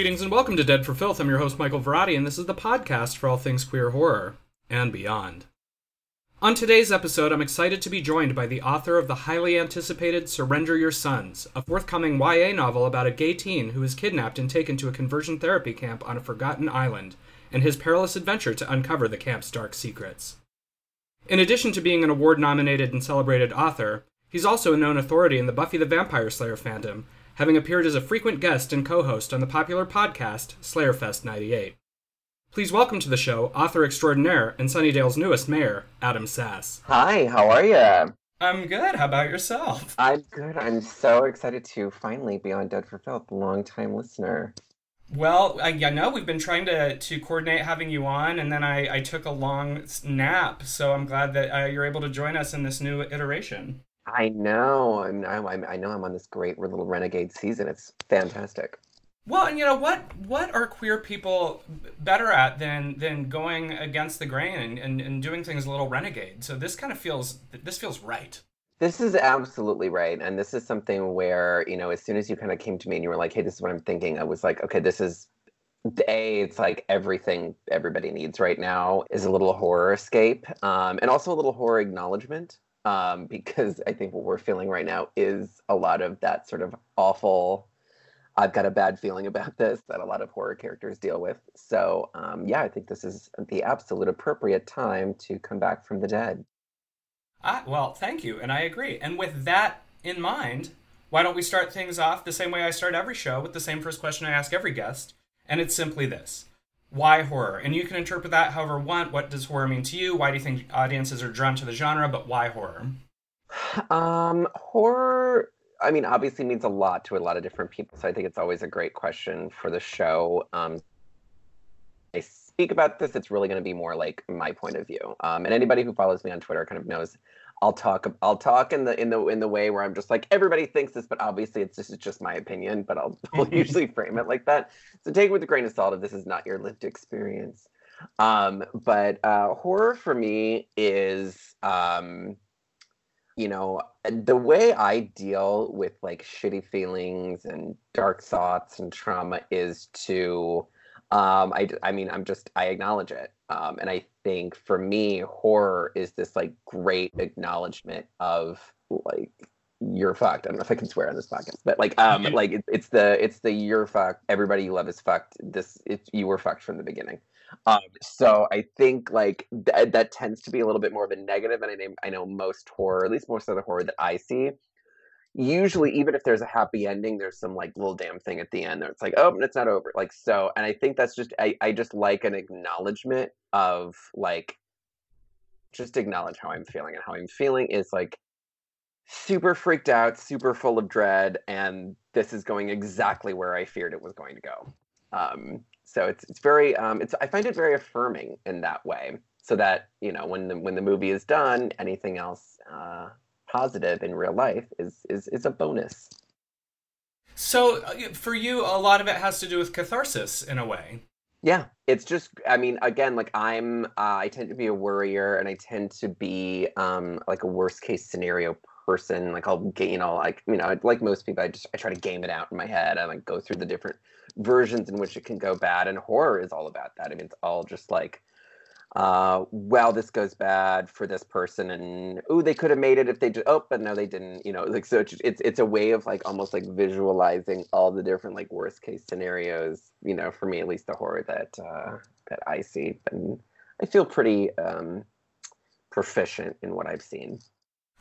Greetings and welcome to Dead for Filth. I'm your host, Michael Varrati, and this is the podcast for all things queer horror and beyond. On today's episode, I'm excited to be joined by the author of the highly anticipated Surrender Your Sons, a forthcoming YA novel about a gay teen who is kidnapped and taken to a conversion therapy camp on a forgotten island, and his perilous adventure to uncover the camp's dark secrets. In addition to being an award nominated and celebrated author, he's also a known authority in the Buffy the Vampire Slayer fandom, having appeared as a frequent guest and co host on the popular podcast Slayerfest 98. Please welcome to the show author extraordinaire and Sunnydale's newest mayor, Adam Sass. Hi, how are you? I'm good. How about yourself? I'm good. I'm so excited to finally be on Dead for Filth, long time listener. Well, I, I know we've been trying to, to coordinate having you on, and then I, I took a long nap, so I'm glad that uh, you're able to join us in this new iteration. I know. I'm, I'm, I know I'm on this great little renegade season. It's fantastic. Well, and you know what? What are queer people better at than than going against the grain and, and, and doing things a little renegade? So this kind of feels this feels right. This is absolutely right, and this is something where you know, as soon as you kind of came to me and you were like, "Hey, this is what I'm thinking," I was like, "Okay, this is a it's like everything everybody needs right now is a little horror escape um, and also a little horror acknowledgement um, because i think what we're feeling right now is a lot of that sort of awful I've got a bad feeling about this that a lot of horror characters deal with. So, um, yeah, I think this is the absolute appropriate time to come back from the dead. Ah, well, thank you, and I agree. And with that in mind, why don't we start things off the same way I start every show with the same first question I ask every guest, and it's simply this: Why horror? And you can interpret that however you want. What does horror mean to you? Why do you think audiences are drawn to the genre? But why horror? Um, horror I mean, obviously means a lot to a lot of different people. So I think it's always a great question for the show. Um, I speak about this, it's really going to be more like my point of view. Um, and anybody who follows me on Twitter kind of knows I'll talk. I'll talk in the in the in the way where I'm just like everybody thinks this, but obviously it's just it's just my opinion. But I'll, I'll usually frame it like that. So take it with a grain of salt if this is not your lived experience. Um, but uh, horror for me is um, you know, the way I deal with like shitty feelings and dark thoughts and trauma is to, um, I, I mean, I'm just, I acknowledge it. Um, and I think for me, horror is this like great acknowledgement of like, you're fucked. I don't know if I can swear on this podcast, but like, um, like it, it's the, it's the you're fucked. Everybody you love is fucked. This, it's, you were fucked from the beginning. Um, so I think like th- that tends to be a little bit more of a negative. and I I know most horror, at least most of the horror that I see, usually even if there's a happy ending, there's some like little damn thing at the end there. It's like, oh, it's not over. Like so, and I think that's just I, I just like an acknowledgement of like just acknowledge how I'm feeling, and how I'm feeling is like super freaked out, super full of dread, and this is going exactly where I feared it was going to go. Um, so it's it's very um, it's I find it very affirming in that way. So that you know when the when the movie is done, anything else uh, positive in real life is is is a bonus. So uh, for you, a lot of it has to do with catharsis in a way. Yeah, it's just I mean again like I'm uh, I tend to be a worrier and I tend to be um, like a worst case scenario person. Like I'll get you know like you know like most people I just I try to game it out in my head. I like go through the different versions in which it can go bad and horror is all about that i mean it's all just like uh well this goes bad for this person and oh they could have made it if they just oh but no they didn't you know like so it's, it's it's a way of like almost like visualizing all the different like worst case scenarios you know for me at least the horror that uh that i see and i feel pretty um proficient in what i've seen.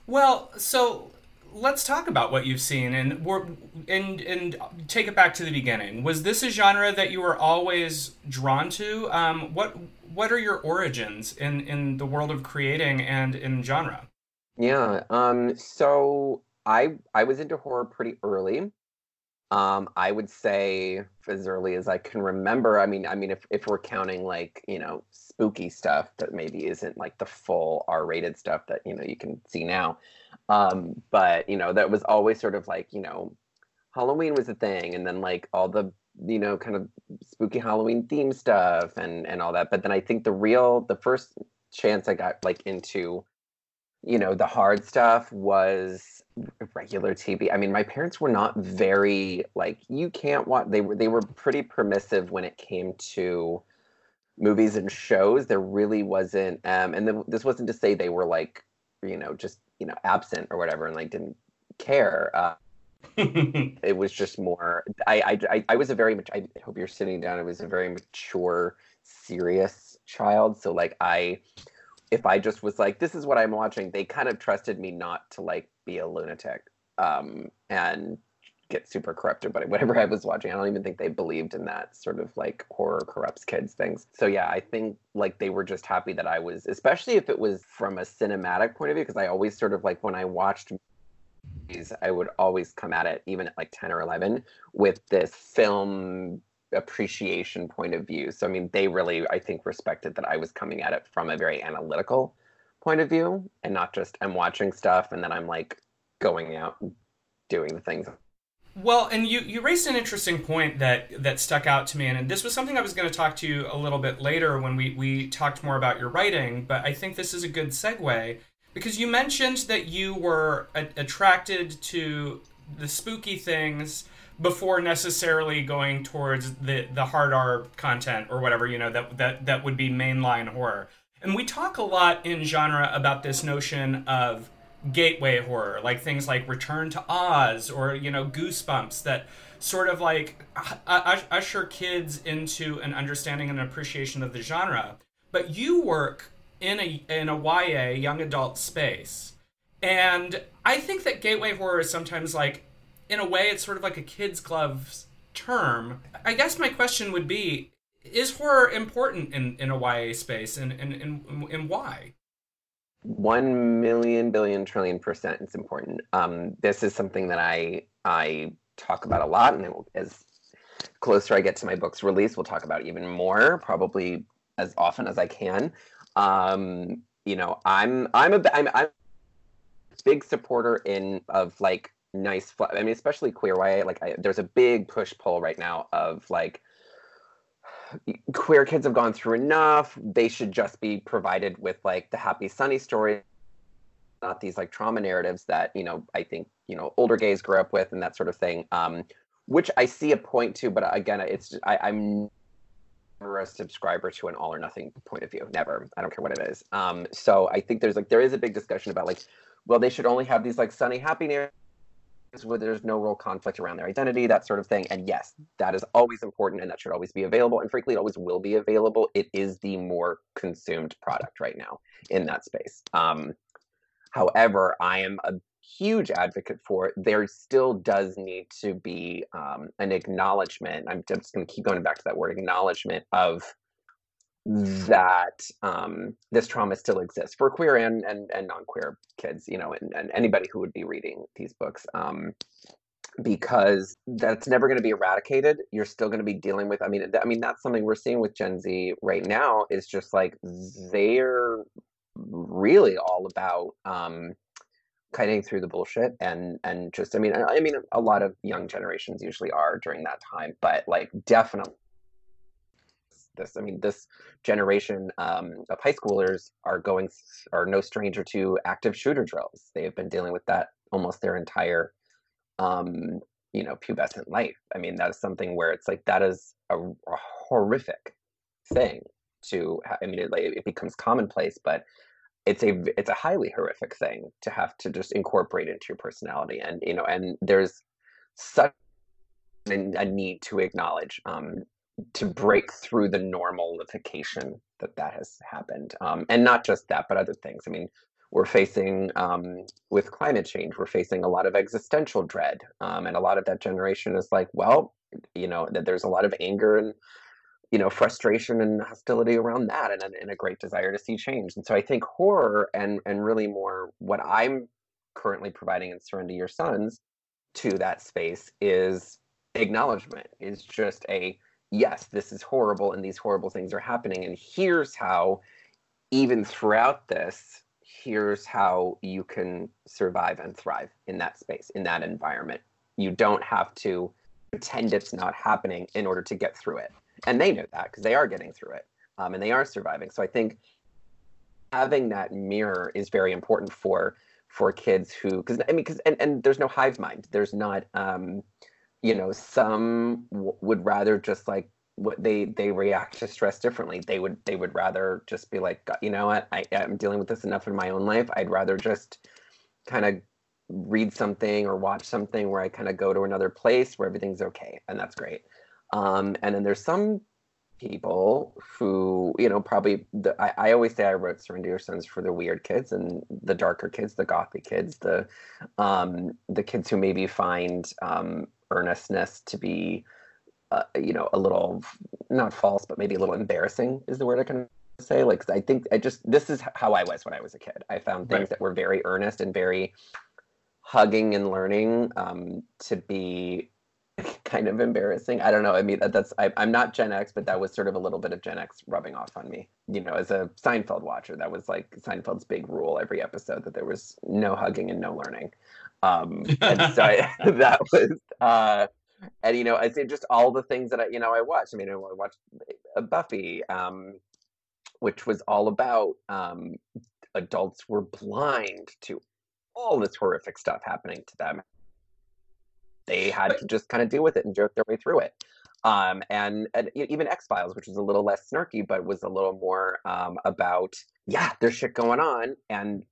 Well so let's talk about what you've seen and and and take it back to the beginning. Was this a genre that you were always drawn to? Um, what what are your origins in in the world of creating and in genre? Yeah. Um. So I I was into horror pretty early. Um, I would say as early as I can remember. I mean, I mean, if if we're counting like you know spooky stuff that maybe isn't like the full R-rated stuff that you know you can see now. Um, but you know, that was always sort of like, you know, Halloween was a thing, and then like all the you know kind of spooky Halloween theme stuff and and all that. But then I think the real the first chance I got like into you know, the hard stuff was regular TV. I mean, my parents were not very like you can't watch. They were they were pretty permissive when it came to movies and shows. There really wasn't, um, and the, this wasn't to say they were like you know just you know absent or whatever and like didn't care. Uh, it was just more. I, I I was a very much. I hope you're sitting down. I was a very mature, serious child. So like I if I just was like, this is what I'm watching, they kind of trusted me not to like be a lunatic um, and get super corrupted by whatever I was watching. I don't even think they believed in that sort of like horror corrupts kids things. So yeah, I think like they were just happy that I was, especially if it was from a cinematic point of view, because I always sort of like when I watched movies, I would always come at it, even at like 10 or 11, with this film appreciation point of view. So I mean, they really I think respected that I was coming at it from a very analytical point of view and not just I'm watching stuff and then I'm like going out doing the things. Well, and you you raised an interesting point that that stuck out to me, and and this was something I was going to talk to you a little bit later when we we talked more about your writing. But I think this is a good segue because you mentioned that you were a- attracted to the spooky things before necessarily going towards the the hard R content or whatever you know that that that would be mainline horror. And we talk a lot in genre about this notion of gateway horror, like things like Return to Oz or you know Goosebumps that sort of like usher kids into an understanding and appreciation of the genre. But you work in a in a YA young adult space. And I think that gateway horror is sometimes like in a way, it's sort of like a kid's gloves term. I guess my question would be is horror important in, in a YA space and, and, and, and why? One million billion trillion percent it's important. Um, this is something that I I talk about a lot, and as closer I get to my book's release, we'll talk about even more, probably as often as I can. Um, you know, I'm I'm a I'm, I'm a big supporter in of like nice i mean especially queer YA like I, there's a big push pull right now of like queer kids have gone through enough. They should just be provided with like the happy sunny story not these like trauma narratives that you know i think you know older gays grew up with and that sort of thing um which i see a point to but again it's I, i'm never a subscriber to an all or nothing point of view never. I don't care what it is. Um so i think there's like there is a big discussion about like well they should only have these like sunny happy narratives where there's no real conflict around their identity, that sort of thing. And yes, that is always important and that should always be available. And frankly, it always will be available. It is the more consumed product right now in that space. Um, however, I am a huge advocate for. There still does need to be um, an acknowledgement. I'm just going to keep going back to that word acknowledgement of that um, this trauma still exists for queer and, and, and non-queer kids, you know, and, and anybody who would be reading these books. Um, because that's never going to be eradicated. You're still going to be dealing with. I mean, I mean that's something we're seeing with Gen Z right now. Is just like they're really all about um, cutting through the bullshit and and just. I mean, I, I mean, a lot of young generations usually are during that time, but like definitely this. I mean, this generation um, of high schoolers are going are no stranger to active shooter drills. They have been dealing with that almost their entire, um, you know, pubescent life. I mean, that is something where it's like that is a, a horrific thing to. I mean, it, it becomes commonplace, but it's a it's a highly horrific thing to have to just incorporate into your personality and you know and there's such a need to acknowledge um, to break through the normalification that that has happened um, and not just that but other things. I mean we're facing um, with climate change we're facing a lot of existential dread um, and a lot of that generation is like well you know that there's a lot of anger and you know frustration and hostility around that and, and a great desire to see change. And so i think horror and and really more what i'm currently providing in surrender your sons to that space is acknowledgement is just a yes, this is horrible and these horrible things are happening. And here's how, even throughout this, here's how you can survive and thrive in that space, in that environment. You don't have to pretend it's not happening in order to get through it. And they know that because they are getting through it um, and they are surviving. So I think having that mirror is very important for for kids who because I mean because and, and there's no hive mind. There's not um, you know some w- would rather just like what they they react to stress differently. They would they would rather just be like you know what I I'm dealing with this enough in my own life. I'd rather just kind of read something or watch something where I kind of go to another place where everything's okay and that's great. Um, and then there's some people who you know probably the, I, I always say i wrote surrender your sons for the weird kids and the darker kids the gothic kids the um the kids who maybe find um earnestness to be uh, you know a little not false but maybe a little embarrassing is the word i can say like i think i just this is how i was when i was a kid i found things right. that were very earnest and very hugging and learning um, to be kind of embarrassing. I don't know. I mean, that's I, am not Gen X, but that was sort of a little bit of Gen X rubbing off on me. You know, as a Seinfeld watcher, that was like Seinfeld's big rule every episode that there was no hugging and no learning. Um, and so I, that was, uh, and you know, I say just all the things that I, you know, I watched. I mean, I watched uh, Buffy, um, which was all about um, adults were blind to all this horrific stuff happening to them they had to just kind of deal with it and joke their way through it. Um, and, and, even X Files, which was a little less snarky, but was a little more um, about yeah, there's shit going on, and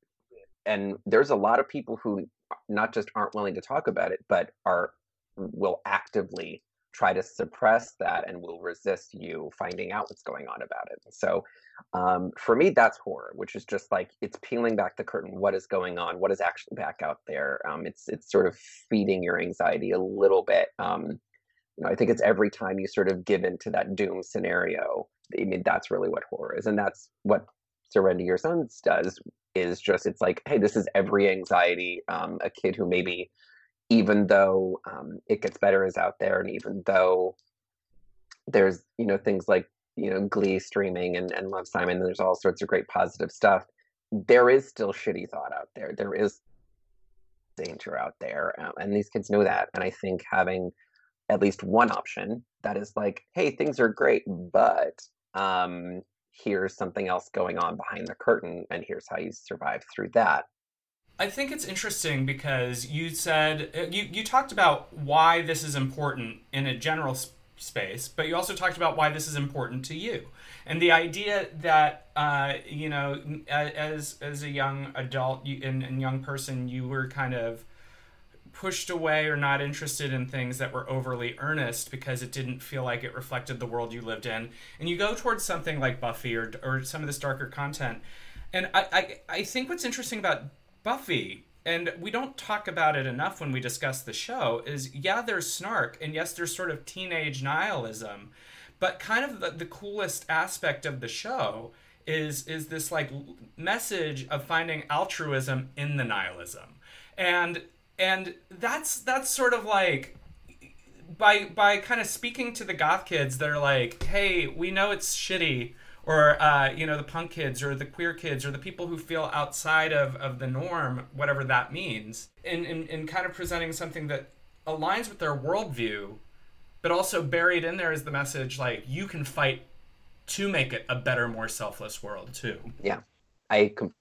and there's a lot of people who not just aren't willing to talk about it, but are will actively try to suppress that and will resist you finding out what's going on about it. So um, for me, that's horror, which is just like it's peeling back the curtain. What is going on? What is actually back out there? Um, it's it's sort of feeding your anxiety a little bit. Um, you know, I think it's every time you sort of give into that doom scenario. I mean, that's really what horror is, and that's what Surrender Your Sons does. Is just it's like, hey, this is every anxiety um, a kid who maybe, even though um, it gets better, is out there, and even though there's you know things like you know Glee streaming and and Love Simon. There's all sorts of great positive stuff. There is still shitty thought out there. There is danger out there, um, and these kids know that. And I think having at least one option that is like, hey, things are great, but um, here's something else going on behind the curtain, and here's how you survive through that. I think it's interesting because you said uh, you you talked about why this is important in a general space, but you also talked about why this is important to you, and the idea that uh, you know, as as a young adult and, and young person, you were kind of pushed away or not interested in things that were overly earnest because it didn't feel like it reflected the world you lived in, and you go towards something like Buffy or or some of this darker content, and I I, I think what's interesting about Buffy and we don't talk about it enough when we discuss the show is yeah there's snark and yes there's sort of teenage nihilism but kind of the, the coolest aspect of the show is is this like message of finding altruism in the nihilism. And and that's that's sort of like by by kind of speaking to the goth kids they're like hey we know it's shitty or uh, you know the punk kids or the queer kids or the people who feel outside of, of the norm whatever that means in, in, in kind of presenting something that aligns with their worldview but also buried in there is the message like you can fight to make it a better more selfless world too. Yeah. I completely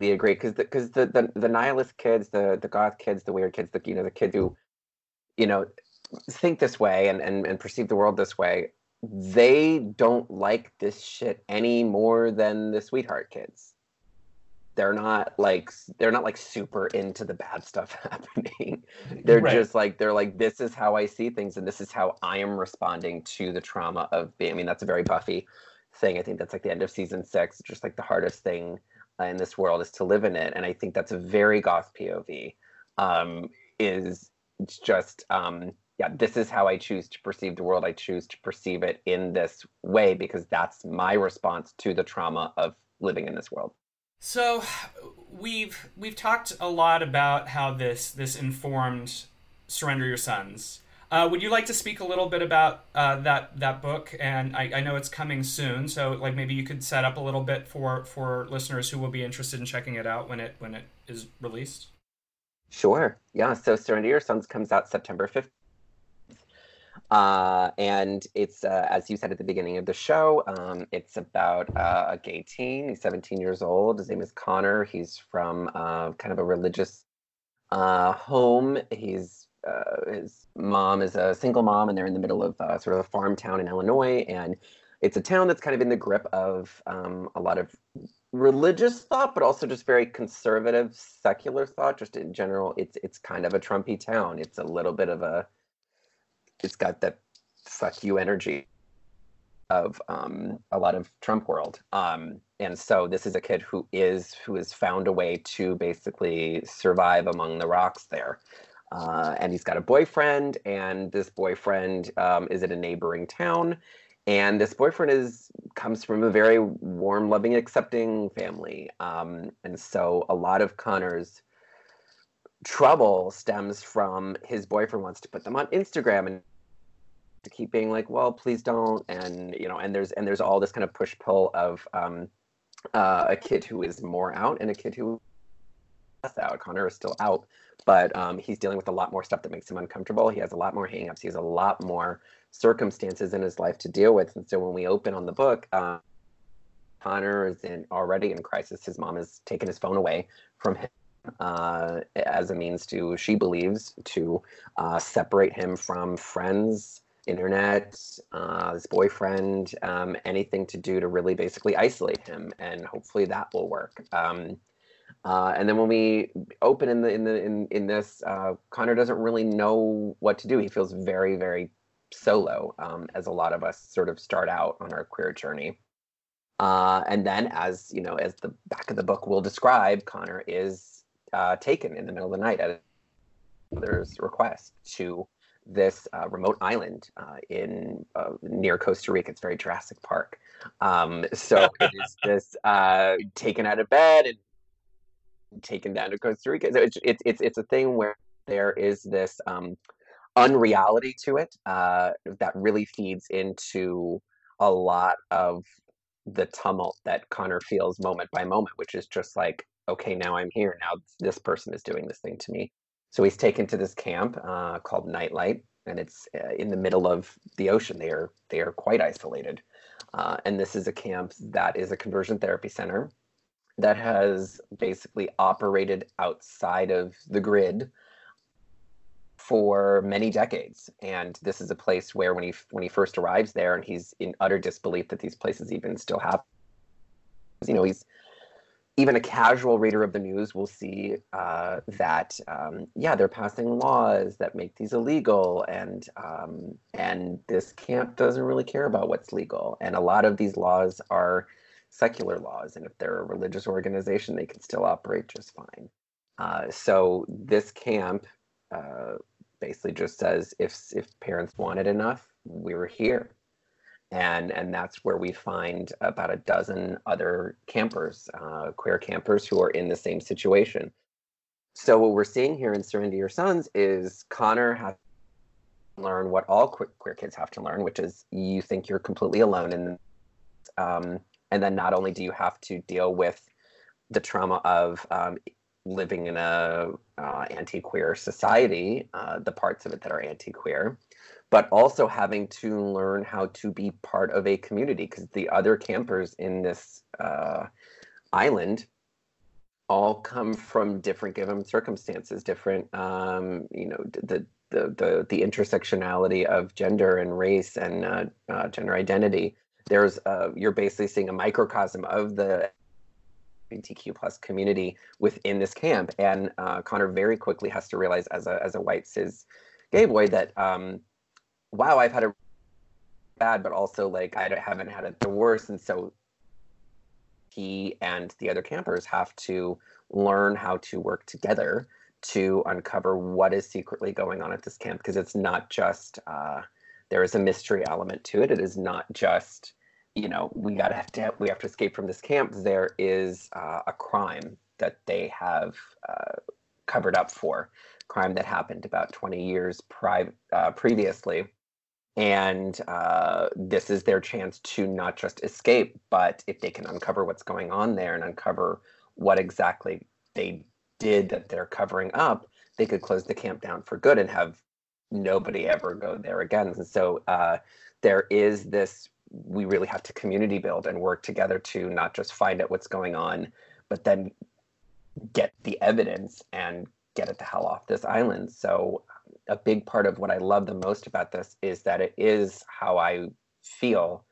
agree because because the, the, the, the nihilist kids the the goth kids the weird kids the you know the kids who you know think this way and, and, and perceive the world this way they don't like this shit any more than the sweetheart kids. They're not like they're not like super into the bad stuff happening. They're right. just like they're like this is how i see things and this is how i am responding to the trauma of being i mean that's a very buffy thing. I think that's like the end of season six just like the hardest thing uh, in this world is to live in it and i think that's a very goth pov um is just um yeah, this is how I choose to perceive the world. I choose to perceive it in this way because that's my response to the trauma of living in this world. So, we've we've talked a lot about how this this informed "Surrender Your Sons." Uh, would you like to speak a little bit about uh, that that book? And I, I, know it's coming soon, so like maybe you could set up a little bit for for listeners who will be interested in checking it out when it when it is released. Sure. Yeah. So Surrender Your Sons comes out September 15th Uh, and it's, uh, as you said at the beginning of the show, um, it's about uh, a gay teen. He's 17 years old. His name is Connor. He's from uh, kind of a religious uh, home. He's uh, his mom is a single mom, and they're in the middle of sort of a farm town in Illinois. And it's a town that's kind of in the grip of um, a lot of religious thought, but also just very conservative, secular thought. Just in general, it's it's kind of a Trumpy town. It's a little bit of a it's got that fuck you energy of um, a lot of Trump world. Um, and so this is a kid who is who has found a way to basically survive among the rocks there. Uh, and he's got a boyfriend, and this boyfriend um, is in a neighboring town. And this boyfriend is comes from a very warm, loving, accepting family. Um, and so a lot of Connor's trouble stems from his boyfriend wants to put them on Instagram and to keep being like, well, please don't, and you know, and there's and there's all this kind of push pull of um, uh, a kid who is more out and a kid who is out. Connor is still out, but um, he's dealing with a lot more stuff that makes him uncomfortable. He has a lot more hangups. He has a lot more circumstances in his life to deal with, and so when we open on the book. Um, Connor is in already in crisis. His mom has taken his phone away from him uh, as a means to, she believes, to uh, separate him from friends, internet, uh, his boyfriend, um, anything to do to really basically isolate him, and hopefully that will work. Um, uh, and then when we open in the in the in in this, uh, Connor doesn't really know what to do. He feels very very solo, um, as a lot of us sort of start out on our queer journey. Uh, and then, as you know, as the back of the book will describe, Connor is uh, taken in the middle of the night at mother's request to this uh, remote island uh, in uh, near Costa Rica. It's very Jurassic Park. Um, so it is just uh, taken out of bed and taken down to Costa Rica. So it's it's it's, it's a thing where there is this um, unreality to it uh, that really feeds into a lot of the tumult that Connor feels moment by moment, which is just like okay, now I'm here. Now this person is doing this thing to me. So he's taken to this camp uh, called Nightlight, and it's uh, in the middle of the ocean. They are they are quite isolated, uh, and this is a camp that is a conversion therapy center that has basically operated outside of the grid for many decades. And this is a place where when he when he first arrives there, and he's in utter disbelief that these places even still have. You know, he's even a casual reader of the news will see uh, that um, yeah they're passing laws that make these illegal and um, and this camp doesn't really care about what's legal. And a lot of these laws are secular laws and if they're a religious organization they can still operate just fine. Uh, so this camp uh, basically just says if if parents want it enough we're here and and that's where we find about a dozen other campers, uh, queer campers who are in the same situation. So what we're seeing here in Surrender Your Sons is Connor has to learn what all queer, queer kids have to learn, which is you think you're completely alone, and um, and then not only do you have to deal with the trauma of um, living in a uh, anti-queer society, uh, the parts of it that are anti-queer, but also having to learn how to be part of a community because the other campers in this uh, island all come from different given circumstances, different, um, you know, the, the, the, the intersectionality of gender and race and uh, uh, gender identity. There's, uh, you're basically seeing a microcosm of the LGBTQ plus community within this camp. And uh, Connor very quickly has to realize as a, as a white cis gay boy that um, wow, I've had a bad, but also like I haven't had it the worst. And so he and the other campers have to learn how to work together to uncover what is secretly going on at this camp because it's not just uh, there is a mystery element to it. It is not just you know we gotta have to we have to escape from this camp. There is uh, a crime that they have uh, covered up for, crime that happened about 20 years pri- uh, previously and uh, this is their chance to not just escape, but if they can uncover what's going on there and uncover what exactly they did that they're covering up, they could close the camp down for good and have nobody ever go there again. And so uh, there is this. We really have to community build and work together to not just find out what's going on, but then get the evidence and get it the hell off this island. So a big part of what I love the most about this is that it is how I feel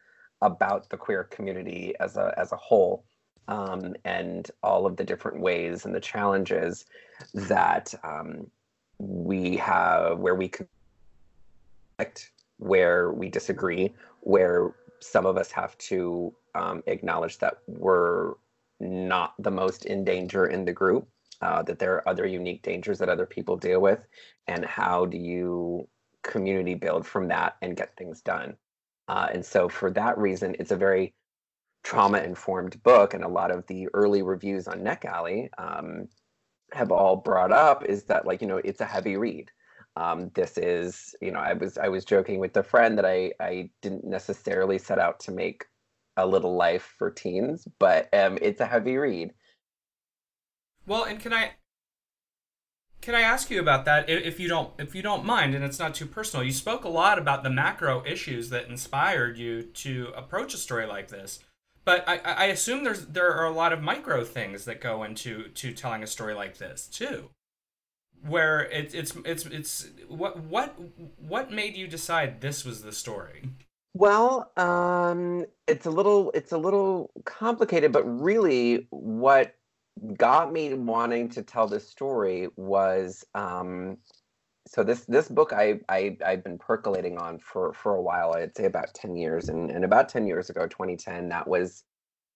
about the queer community as a as a whole um, and all of the different ways and the challenges that um, we have where we connect, where we disagree, where some of us have to um, acknowledge that we're not the most in danger in the group, uh, that there are other unique dangers that other people deal with, and how do you community build from that and get things done. Uh, and so, for that reason, it's a very trauma informed book. And a lot of the early reviews on NetGalley um, have all brought up is that, like, you know, it's a heavy read. Um, this is, you know, I was I was joking with a friend that I I didn't necessarily set out to make a little life for teens, but um, it's a heavy read. Well, and can I can I ask you about that if you don't if you don't mind and it's not too personal. You spoke a lot about the macro issues that inspired you to approach a story like this. But I, I assume there's there are a lot of micro things that go into to telling a story like this too. Where it, it's it's it's what what what made you decide this was the story? Well, um, it's a little it's a little complicated, but really, what got me wanting to tell this story was um, so this this book I, I I've been percolating on for for a while. I'd say about ten years, and and about ten years ago, 2010, that was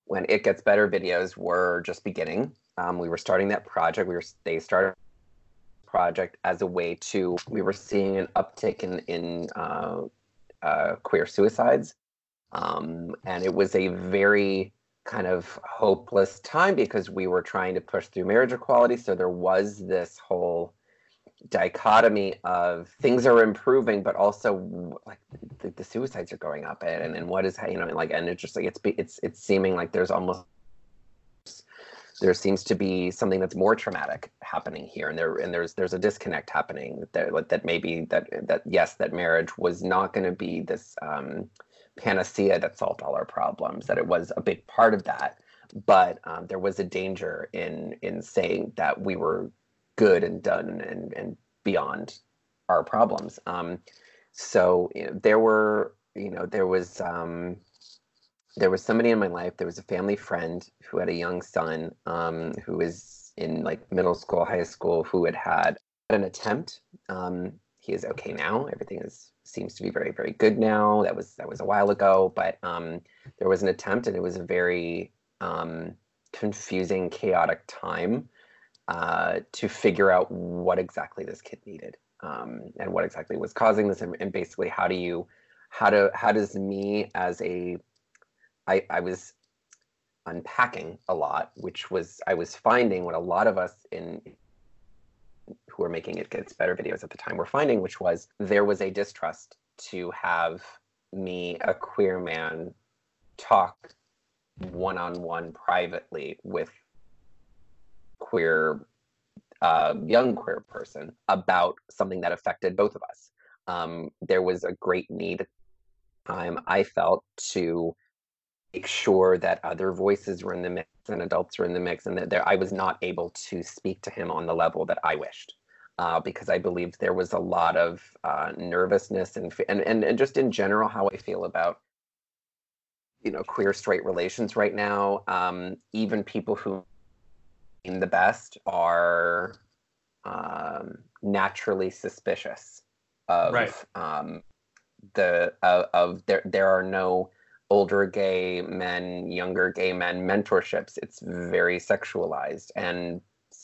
when It Gets Better videos were just beginning. Um, we were starting that project. We were they started project as a way to we were seeing an uptick in in uh, uh, queer suicides, um, and it was a very kind of hopeless time because we were trying to push through marriage equality. So there was this whole dichotomy of things are improving, but also like the, the suicides are going up, and and what is you know like and it's just like it's it's it's seeming like there's almost there seems to be something that's more traumatic happening here and there and there's there's a disconnect happening that that maybe that that yes that marriage was not going to be this um, panacea that solved all our problems, that it was a big part of that. But um, there was a danger in in saying that we were good and done and, and beyond our problems. Um, so you know, there were, you know, there was um, there was somebody in my life. There was a family friend who had a young son um, who was in like middle school, high school, who had had an attempt. Um, he is okay now. Everything is seems to be very very good now. That was that was a while ago, but um, there was an attempt, and it was a very um, confusing, chaotic time uh, to figure out what exactly this kid needed um, and what exactly was causing this, and, and, basically how do you how do how does me as a I, I was unpacking a lot, which was I was finding what a lot of us in who were making it gets better videos at the time were finding, which was there was a distrust to have me, a queer man, talk one on one privately with queer uh, young queer person about something that affected both of us. Um, there was a great need time I felt to make sure that other voices were in the mix and adults were in the mix, and that there, I was not able to speak to him on the level that I wished. Uh, because I believed there was a lot of uh, nervousness and, and and and just in general how I feel about you know queer straight relations right now. Um, even people who the best are um, naturally suspicious of right. um, the uh, of there. There are no older gay men, younger gay men mentorships. It's very sexualized and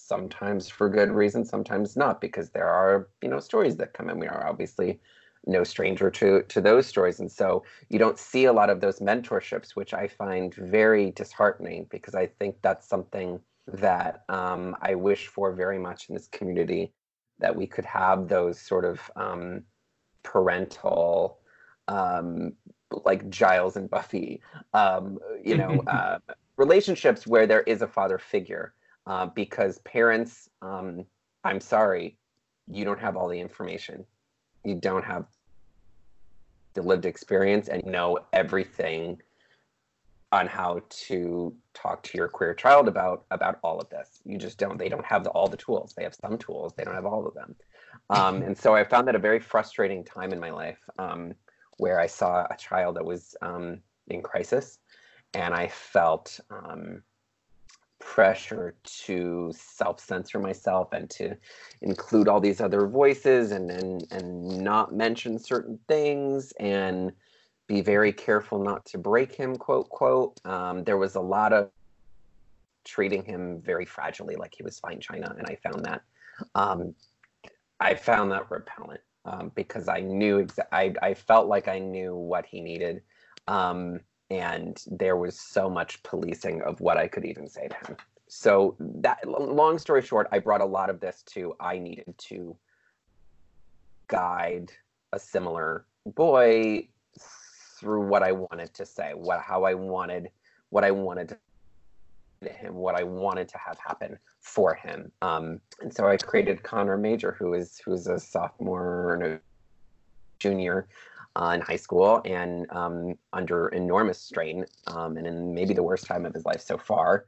sometimes for good reason, sometimes not, because there are, you know, stories that come in. We are obviously no stranger to to those stories. And so you don't see a lot of those mentorships, which I find very disheartening because I think that's something that um, I wish for very much in this community that we could have those sort of um, parental um, like Giles and Buffy, um, you know, uh, relationships where there is a father figure. Uh, because parents, um, I'm sorry, you don't have all the information. you don't have the lived experience and know everything on how to talk to your queer child about about all of this. You just don't. They don't have the, all the tools. They have some tools. They don't have all of them. Um, and so I found that a very frustrating time in my life um, where I saw a child that was um, in crisis, and I felt um, pressure to self-censor myself and to include all these other voices and and and not mention certain things and be very careful not to break him quote quote. Um, there was a lot of treating him very fragilely like he was fine china and i found that um, i found that repellent um, because i knew exa- I, I felt like i knew what he needed. Um, and there was so much policing of what I could even say to him. So that long story short, I brought a lot of this to I needed to guide a similar boy through what I wanted to say, what how I wanted what I wanted to him, what I wanted to have happen for him. Um, and so I created Connor Major, who is who's a sophomore and a junior uh, in high school and um, under enormous strain um, and in maybe the worst time of his life so far.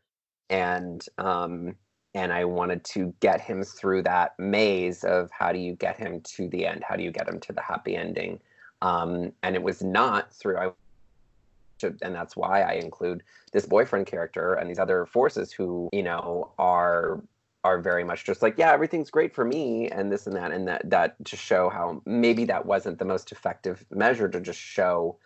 And um, and I wanted to get him through that maze of how do you get him to the end? How do you get him to the happy ending? Um, and it was not through I. And that's why I include this boyfriend character and these other forces who, you know, are are very much just like yeah everything's great for me and this and that and that that to show how maybe that wasn't the most effective measure to just show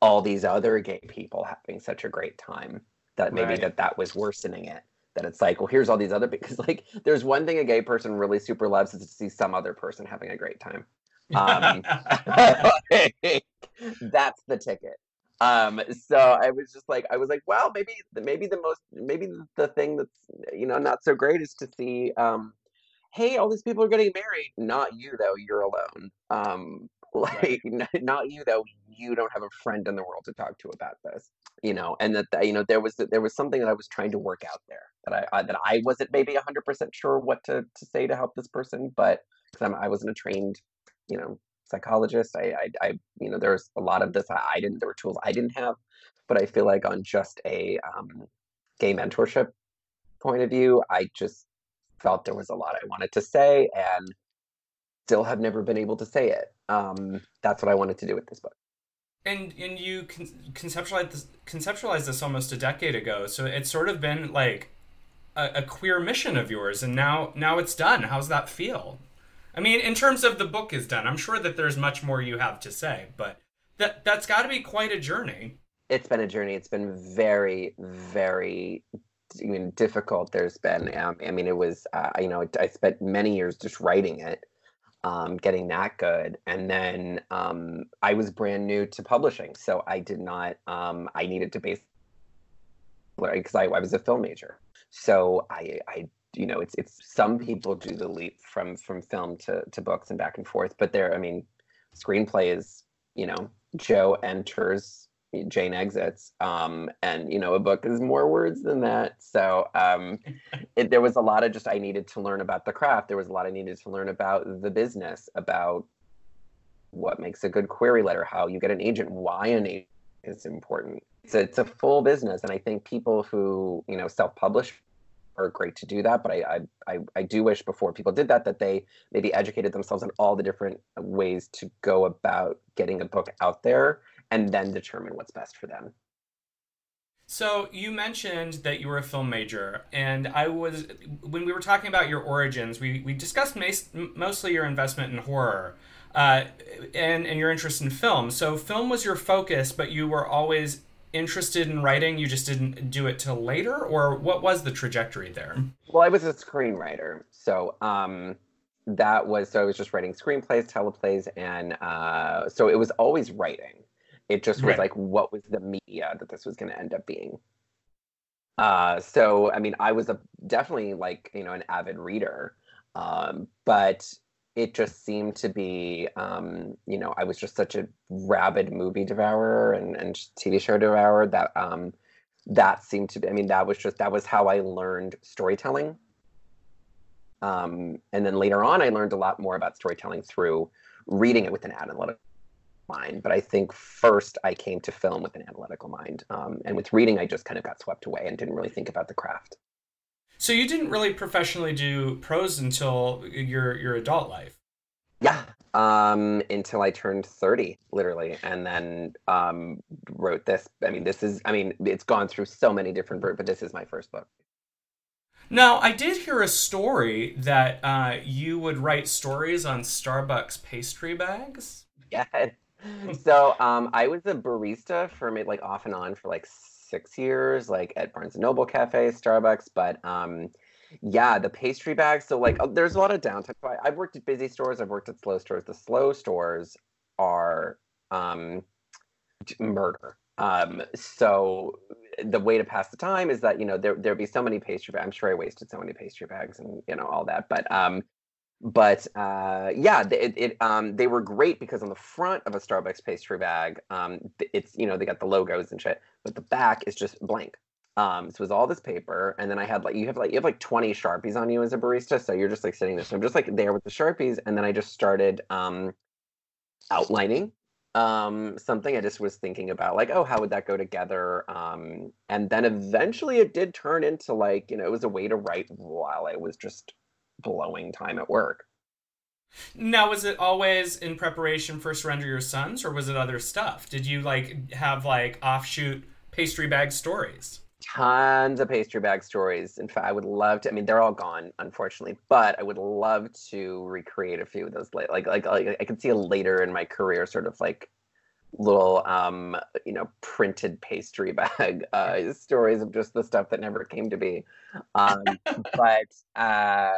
all these other gay people having such a great time that maybe right. that that was worsening it that it's like well here's all these other because like there's one thing a gay person really super loves is to see some other person having a great time um, that's the ticket um, so I was just like, I was like, well, maybe, maybe the most, maybe the thing that's, you know, not so great is to see, um, hey, all these people are getting married. Not you though. You're alone. Um, like right. not you though. You don't have a friend in the world to talk to about this. You know, and that you know there was there was something that I was trying to work out there that I, I that I wasn't maybe hundred percent sure what to to say to help this person, but because I wasn't a trained you know psychologist. I, I, I, you know, there's a lot of this I, I, didn't. There were tools I didn't have, but I feel like on just a um, gay mentorship point of view, I just felt there was a lot I wanted to say, and still have never been able to say it. Um, that's what I wanted to do with this book. And and you con- conceptualized this, conceptualized this almost a decade ago, so it's sort of been like a, a queer mission of yours, and now now it's done. How's that feel? I mean, in terms of the book is done, I'm sure that there's much more you have to say, but that that's got to be quite a journey. It's been a journey. It's been very, very I mean, difficult. There's been, um, I mean, it was, uh, you know, I spent many years just writing it, um, getting that good. And then um, I was brand new to publishing. So I did not, um, I needed to base, because I, I was a film major. So I, I you know it's it's some people do the leap from from film to to books and back and forth but there i mean screenplay is you know joe enters jane exits um and you know a book is more words than that. So um it, there was a lot of just i needed to learn about the craft. There was a lot i needed to learn about the business about what makes a good query letter how you get an agent why an agent is important. It's a, it's a full business and i think people who you know self-publish are great to do that. But I, I, I do wish before people did that that they maybe educated themselves on all the different ways to go about getting a book out there and then determine what's best for them. So you mentioned that you were a film major, and I was when we were talking about your origins, we, we discussed mostly your investment in horror uh, and and your interest in film. So film was your focus, but you were always interested in writing you just didn't do it till later? Or what was the trajectory there? Well i was a screenwriter. So um that was so i was just writing screenplays teleplays and uh so it was always writing. It just was right. like what was the media that this was going to end up being? Uh so i mean i was a definitely like you know an avid reader. Um but it just seemed to be um, you know i was just such a rabid movie devourer and, and tv show devourer that um, that seemed to be i mean that was just that was how i learned storytelling um, and then later on i learned a lot more about storytelling through reading it with an analytical mind. But I think first I came to film with an analytical mind, um, and with reading I just kind of got swept away and didn't really think about the craft. So you didn't really professionally do prose until your your adult life. Yeah, um, until I turned thirty, literally, and then um, wrote this. I mean, this is. I mean, it's gone through so many different, versions, but this is my first book. Now, I did hear a story that uh, you would write stories on Starbucks pastry bags. Yeah. So um, I was a barista for like off and on for like six years, like at Barnes and Noble Cafe, Starbucks. But um, yeah, the pastry bags. So like, oh, there's a lot of downtime. I've worked at busy stores. I've worked at slow stores. The slow stores are um, murder. Um, so the way to pass the time is that you know there there'd be so many pastry bags. I'm sure I wasted so many pastry bags and you know all that, but um, but uh, yeah, it, it um, they were great because on the front of a Starbucks pastry bag, um, it's you know they got the logos and shit, but the back is just blank. Um, so it was all this paper, and then I had like you have like you have like twenty sharpies on you as a barista, so you're just like sitting there. So I'm just like there with the sharpies, and then I just started um, outlining um, something. I just was thinking about like, oh, how would that go together? Um, and then eventually it did turn into like you know it was a way to write while I was just blowing time at work. Now, was it always in preparation for Surrender Your Sons, or was it other stuff? Did you like have like offshoot pastry bag stories? Tons of pastry bag stories. In fact, I would love to. I mean, they're all gone, unfortunately, but I would love to recreate a few of those. Like, like, like, like I could see a later in my career, sort of like little, um, you know, printed pastry bag uh, stories of just the stuff that never came to be. Um, but uh,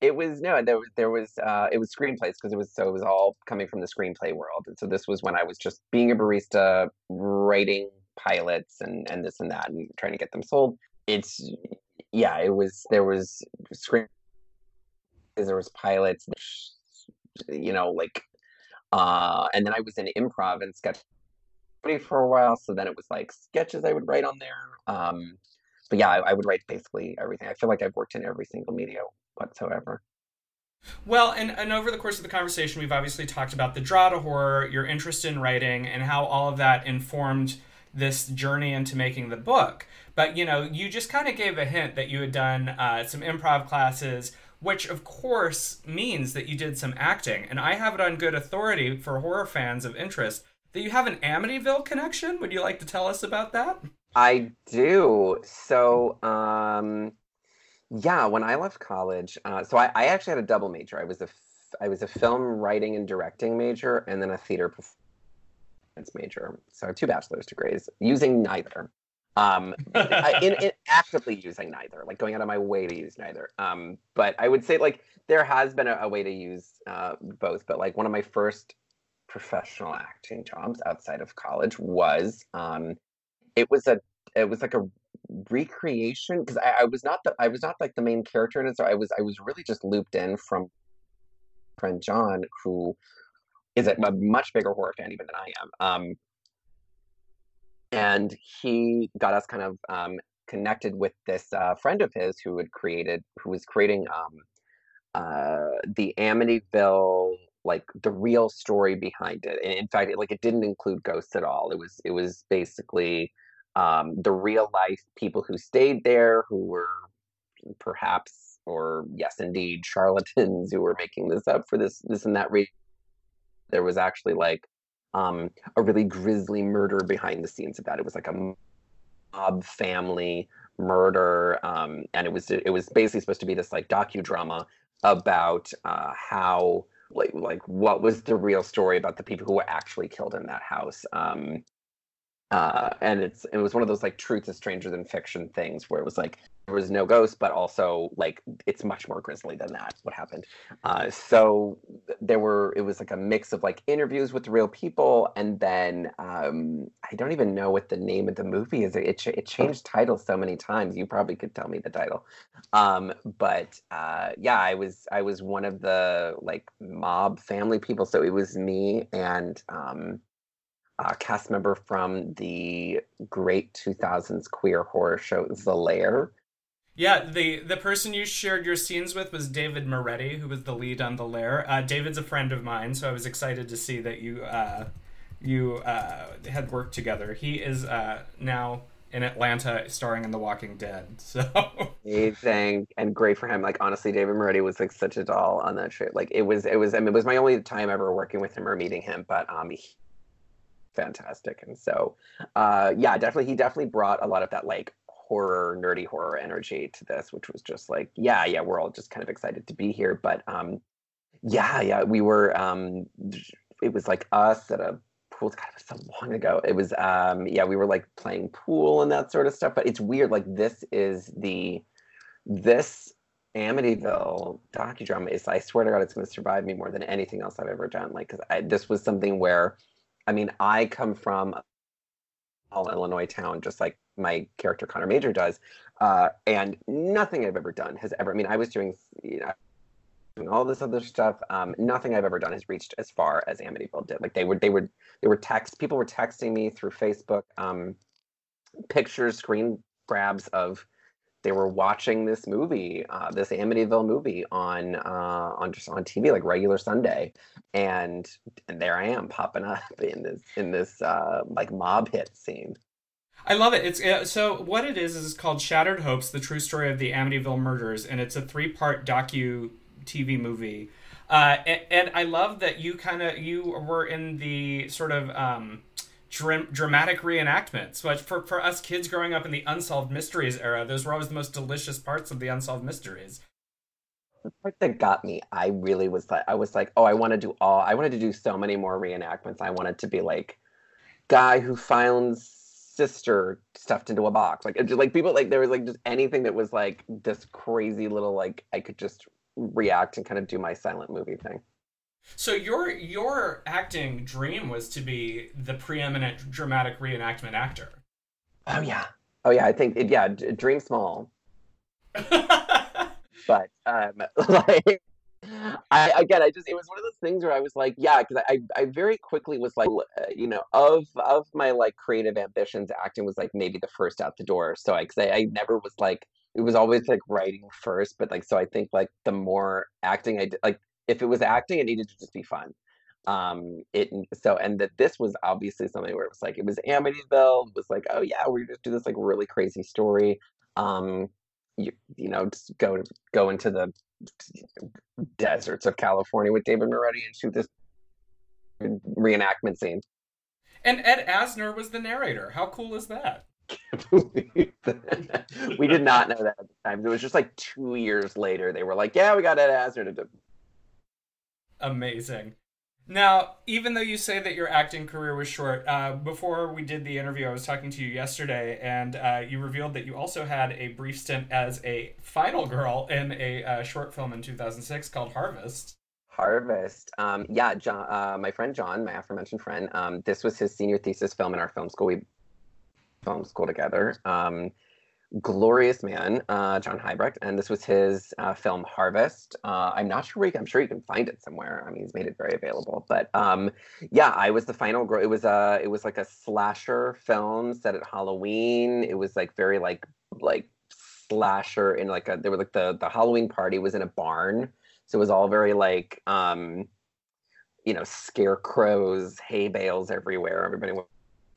it was no, there was there was uh, it was screenplays because it was so it was all coming from the screenplay world, and so this was when I was just being a barista, writing pilots and and this and that, and trying to get them sold. It's yeah, it was there was screen there was pilots, you know, like uh, and then I was in improv and sketch for a while, so then it was like sketches I would write on there. Um, but yeah, I, I would write basically everything. I feel like I've worked in every single media whatsoever. Well, and, and over the course of the conversation, we've obviously talked about the draw to horror, your interest in writing, and how all of that informed this journey into making the book. But you know, you just kind of gave a hint that you had done uh, some improv classes, which of course means that you did some acting. And I have it on good authority for horror fans of interest that you have an Amityville connection. Would you like to tell us about that? I do. So, um, yeah, when I left college, uh, so I, I, actually had a double major. I was a I was a film writing and directing major, and then a theater performance major. So I have two bachelor's degrees, using neither. Um, in, in, actively using neither, like going out of my way to use neither. Um, but I would say like there has been a, a way to use uh, both. But like one of my first professional acting jobs outside of college was um, it was a it was like a recreation because I, I, was not the I was not like the main character in it. So I was I was really just looped in from friend John, who is a, much bigger horror fan even than I am. Um, and he got us kind of um, connected with this uh, friend of his who had created who was creating um, uh, the Amityville like the real story behind it. And in fact, it, like it didn't include ghosts at all. It was it was basically um, the real life people who stayed there who were perhaps or yes indeed charlatans who were making this up for this this and that reason there was actually like um, a really grisly murder behind the scenes of that. It was like a mob family murder um, and it was it was basically supposed to be this like docudrama about uh, how like like what was the real story about the people who were actually killed in that house. Um, uh, and it's it was one of those like truth is stranger than fiction things where it was like there was no ghost but also like it's much more grisly than that what happened. Uh, so there were it was like a mix of like interviews with real people and then um, i don't even know what the name of the movie is. It, it, changed titles so many times you probably could tell me the title. Um, but uh, yeah i was i was one of the like mob family people so it was me and um, uh, cast member from the great 2000s queer horror show The Lair. Yeah, the the person you shared your scenes with was David Moretti, who was the lead on The Lair. Uh, David's a friend of mine, so I was excited to see that you uh, you uh, had worked together. He is uh, now in Atlanta, starring in The Walking Dead. So amazing and great for him. Like honestly, David Moretti was like such a doll on that show. Like it was, it was. I mean, it was my only time ever working with him or meeting him, but um, he, fantastic. And so, uh, yeah, definitely, he definitely brought a lot of that like horror, nerdy horror energy to this, which was just like, yeah, yeah, we're all just kind of excited to be here. But um, yeah, yeah, we were. Um, it was like us at a pool. God, it was so long ago. It was um, yeah, we were like playing pool and that sort of stuff. But it's weird. Like this is the this Amityville docudrama is. I swear to God, it's going to survive me more than anything else I've ever done. Like, because this was something where, I mean, I come from all Illinois town, just like my character Connor Major does. Uh, and nothing I've ever done has ever. I mean, I was doing, you know, doing all this other stuff. Um, nothing I've ever done has reached as far as Amityville did. Like they would, they would, they were text. People were texting me through Facebook, um, pictures, screen grabs of they were watching this movie, uh, this Amityville movie on uh, on just on TV like regular Sunday, and and there I am popping up in this in this uh, like mob hit scene. I love it. It's so what it is is called Shattered Hopes: The True Story of the Amityville Murders, and it's a three-part docu TV movie. Uh, and, and, I love that you kind of you were in the sort of um, dr- dramatic reenactments. But for for us kids growing up in the unsolved mysteries era, those were always the most delicious parts of the unsolved mysteries. The part that got me, I really was like, I was like, oh, I want to do all. I wanted to do so many more reenactments. I wanted to be like guy who finds sister stuffed into a box. Like just, like people like there was like just anything that was like this crazy little like I could just react and kind of do my silent movie thing. So your your acting dream was to be the preeminent dramatic reenactment actor. Oh yeah. Oh yeah, I think it, yeah, dream small. but um like I again, I just it was one of those things where I was like, yeah, because I I very quickly was like, uh, you know, of of my like creative ambitions, acting was like maybe the first out the door. So I because I, I never was like it was always like writing first, but like so I think like the more acting I did, like if it was acting, it needed to just be fun. Um, it so and that this was obviously something where it was like it was Amityville, it was like oh yeah, we're just do this like really crazy story. Um, you you know just go go into the deserts of California with David Moretti and shoot this reenactment scene. And Ed Asner was the narrator. How cool is that? we did not know that at the time. It was just like two years later. They were like, "Yeah, we got Ed Asner to do." Amazing. Now, even though you say that your acting career was short, uh, before we did the interview, I was talking to you yesterday, and uh, you revealed that you also had a brief stint as a final girl in a uh, short film in 2006 called Harvest. Harvest. Um, yeah, John, uh, my friend John, my aforementioned friend, um, this was his senior thesis film in our film school. We film school together. Um, glorious man, uh, John Heibrecht, and this was his uh, film Harvest. Uh, I'm not sure where can, I'm sure you can find it somewhere. I mean, he's made it very available. But um, yeah, I was the final girl. It was a it was like a slasher film set at Halloween. It was like very like like slasher in like a there was like the the Halloween party was in a barn, so it was all very like um, you know scarecrows, hay bales everywhere. Everybody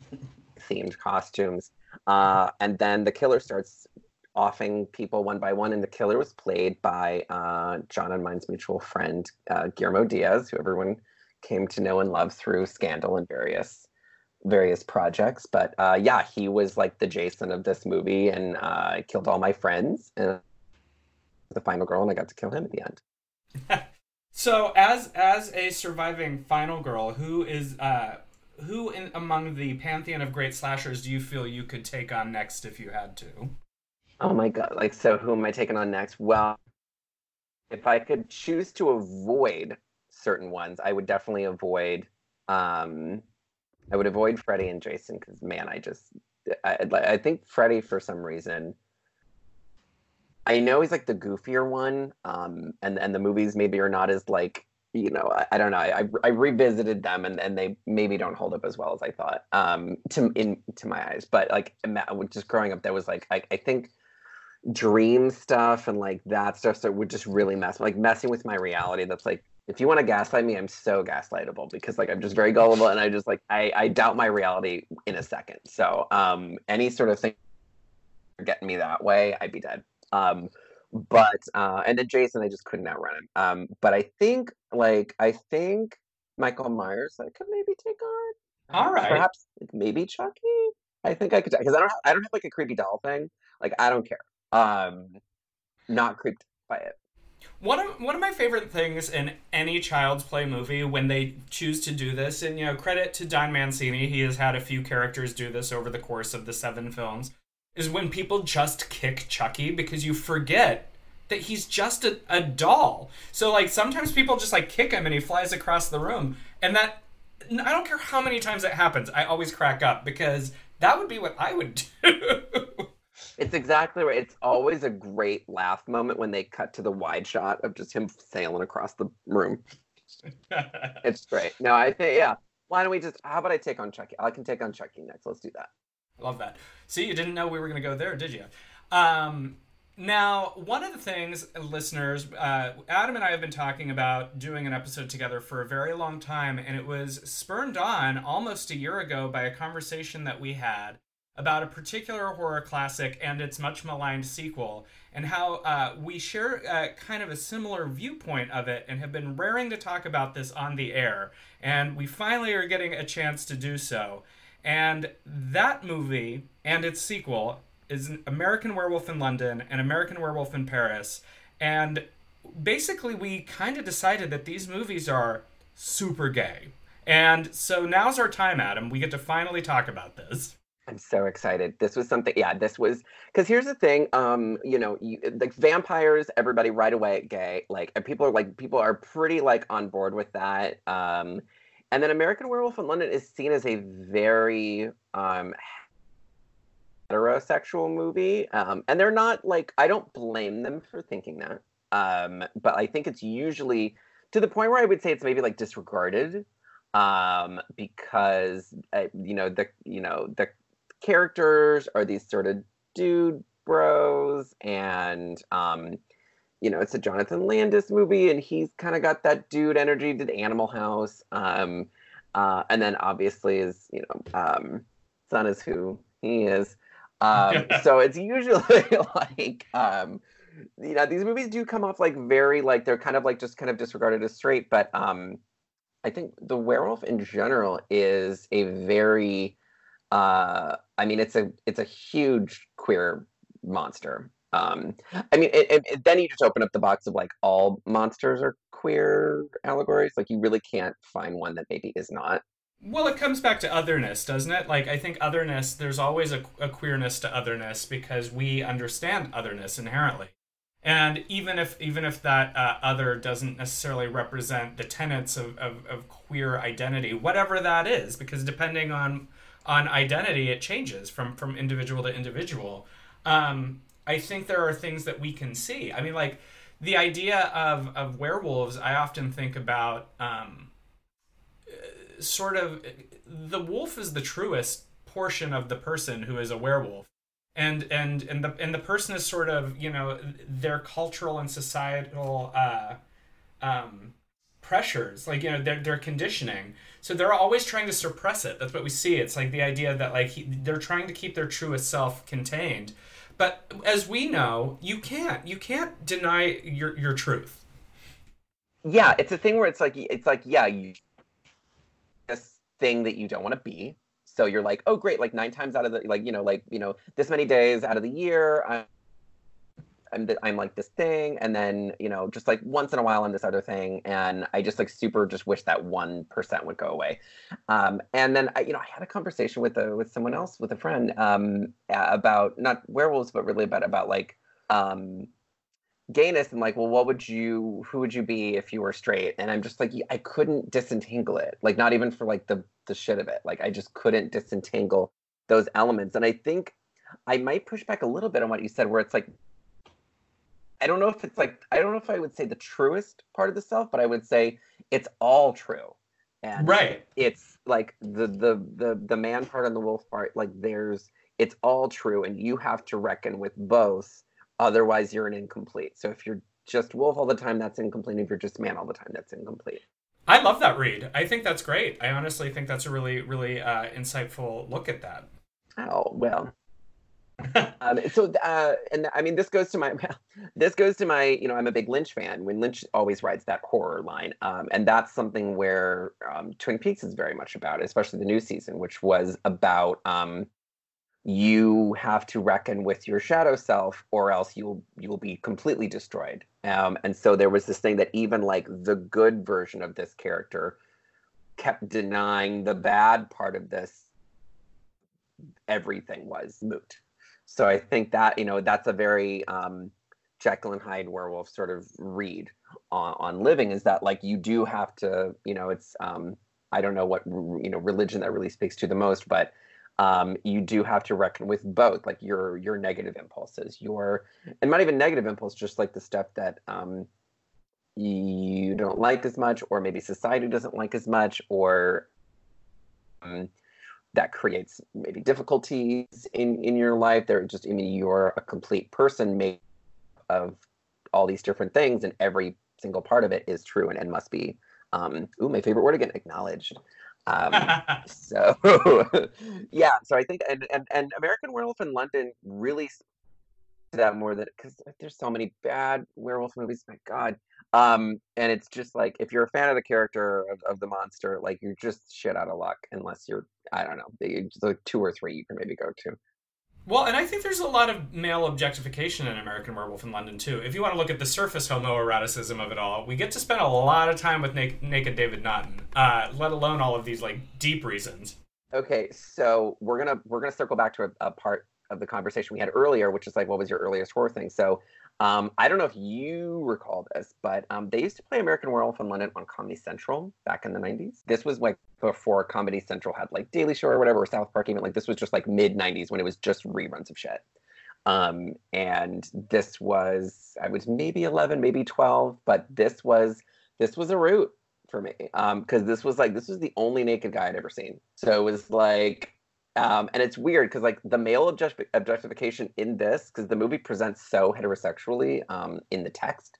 themed costumes uh, and then the killer starts offing people one by one, and the killer was played by uh, John and mine's mutual friend uh, Guillermo Diaz, who everyone came to know and love through Scandal and various various projects. But uh, yeah, he was like the Jason of this movie, and uh, killed all my friends. And the final girl, and I got to kill him at the end. so, as as a surviving final girl, who is uh, who in, among the pantheon of great slashers do you feel you could take on next if you had to? Oh my god! Like, so who am I taking on next? Well, if I could choose to avoid certain ones, I would definitely avoid. Um, I would avoid Freddy and Jason because man, I just I, I think Freddy for some reason. I know he's like the goofier one, um, and and the movies maybe are not as like you know, I, I, don't know. I, I revisited them and, and they maybe don't hold up as well as I thought. Um, to in to my eyes, but like just growing up, that was like I, I think dream stuff and like that stuff so would just really mess like messing with my reality that's like if you want to gaslight me i'm so gaslightable because like i'm just very gullible and i just like i i doubt my reality in a second so um any sort of thing getting me that way i'd be dead um but uh and then jason i just couldn't outrun him. Um but i think like i think michael myers i could maybe take on. All right. perhaps like, maybe chucky? I think i could because i don't have, i don't have like a creepy doll thing. Like i don't care. Um not creeped by it. One of one of my favorite things in any child's play movie when they choose to do this and you know credit to Don Mancini he has had a few characters do this over the course of the seven films is when people just kick Chucky because you forget that he's just a, a doll so like sometimes people just like kick him and he flies across the room and that I don't care how many times that happens I always crack up because that would be what I would do It's exactly right. It's always a great laugh moment when they cut to the wide shot of just him sailing across the room. it's great. No, I think yeah. Why don't we just? How about I take on Chucky? I can take on Chucky next. Let's do that. Love that. See, you didn't know we were going to go there, did you? Um, now, one of the things, listeners, uh, Adam and I have been talking about doing an episode together for a very long time, and it was spurned on almost a year ago by a conversation that we had about a particular horror classic and its much maligned sequel, and how uh, we share uh, kind of a similar viewpoint of it and have been raring to talk about this on the air. And we finally are getting a chance to do so. And that movie and its sequel is American Werewolf in London and American Werewolf in Paris. And basically, we kind of decided that these movies are super gay. And so now's our time, Adam. We get to finally talk about this. I'm so excited. This was something, yeah, this was because here's the thing, um, you know, you, like vampires, everybody right away gay, like, and people are like, people are pretty like on board with that. Um, and then American Werewolf in London is seen as a very um, heterosexual movie, um, and they're not like, I don't blame them for thinking that, um, but I think it's usually to the point where I would say it's maybe like disregarded um because uh, you know the you know the characters are these sort of dude bros and um you know it's a jonathan landis movie and he's kind of got that dude energy did animal house um uh and then obviously his you know um son is who he is um so it's usually like um you know these movies do come off like very like they're kind of like just kind of disregarded as straight but um i think the werewolf in general is a very uh, I mean, it's a it's a huge queer monster. Um, I mean, it, then you just open up the box of like all monsters are queer allegories. Like you really can't find one that maybe is not. Well, it comes back to otherness, doesn't it? Like I think otherness. There's always a, a queerness to otherness because we understand otherness inherently. And even if even if that uh, other doesn't necessarily represent the tenets of, of, of queer identity, whatever that is, because depending on on identity, it changes from from individual to individual. Um, I think there are things that we can see. I mean, like the idea of of werewolves. I often think about um, sort of the wolf is the truest portion of the person who is a werewolf and and and the and the person is sort of you know their cultural and societal uh, um, pressures like you know their, their conditioning so they're always trying to suppress it that's what we see it's like the idea that like he, they're trying to keep their truest self contained but as we know you can't you can't deny your your truth. Yeah it's a thing where it's like it's like yeah you this thing that you don't want to be. So you're like oh great like nine times out of the like you know like you know this many days out of the year i'm I'm, I'm like this thing and then you know just like once in a while i'm this other thing and i just like super just wish that 1% would go away. Um, and then I, you know i had a conversation with a with someone else with a friend um, about not werewolves but really about about like um, gayness and like well what would you who would you be if you were straight? And i'm just like i couldn't disentangle it like not even for like the the shit of it. Like i just couldn't disentangle those elements. And i think i might push back a little bit on what you said where it's like I don't know if it's like I don't know if I would say the truest part of the self, but I would say it's all true. And right. It's like the the the the man part and the wolf part, like there's it's all true and you have to reckon with both Otherwise, you're an incomplete. So if you're just wolf all the time, that's incomplete. If you're just man all the time, that's incomplete. I love that read. I think that's great. I honestly think that's a really, really uh, insightful look at that. Oh well. um, so, uh, and I mean, this goes to my, this goes to my, you know, I'm a big Lynch fan. When Lynch always writes that horror line, um, and that's something where um, Twin Peaks is very much about, especially the new season, which was about um, you have to reckon with your shadow self or else you'll you'll be completely destroyed um, and so there was this thing that even like the good version of this character kept denying the bad part of this everything was moot so i think that you know that's a very um, jekyll and hyde werewolf sort of read on, on living is that like you do have to you know it's um, i don't know what you know religion that really speaks to the most but um, you do have to reckon with both, like your your negative impulses, your and not even negative impulse, just like the stuff that um, you don't like as much, or maybe society doesn't like as much, or um, that creates maybe difficulties in in your life. They're just, I mean, you're a complete person made of all these different things, and every single part of it is true and, and must be. Um, ooh, my favorite word again, acknowledged. Um, so yeah, so I think and, and and American Werewolf in London really that more than because there's so many bad werewolf movies. My God, um, and it's just like if you're a fan of the character of, of the monster, like you're just shit out of luck unless you're I don't know, the two or three you can maybe go to. Well, and I think there's a lot of male objectification in American Werewolf in London too. If you want to look at the surface homoeroticism of it all, we get to spend a lot of time with naked, naked David Naughton, uh, let alone all of these like deep reasons. Okay, so we're gonna we're gonna circle back to a, a part of the conversation we had earlier, which is like, what was your earliest horror thing? So um, I don't know if you recall this, but um, they used to play American Werewolf in London on Comedy Central back in the 90s. This was like before Comedy Central had like Daily Show or whatever, or South Park even. Like this was just like mid 90s when it was just reruns of shit. Um, and this was, I was maybe 11, maybe 12, but this was, this was a route for me. Um, cause this was like, this was the only naked guy I'd ever seen. So it was like, um, and it's weird because like the male object- objectification in this, because the movie presents so heterosexually um, in the text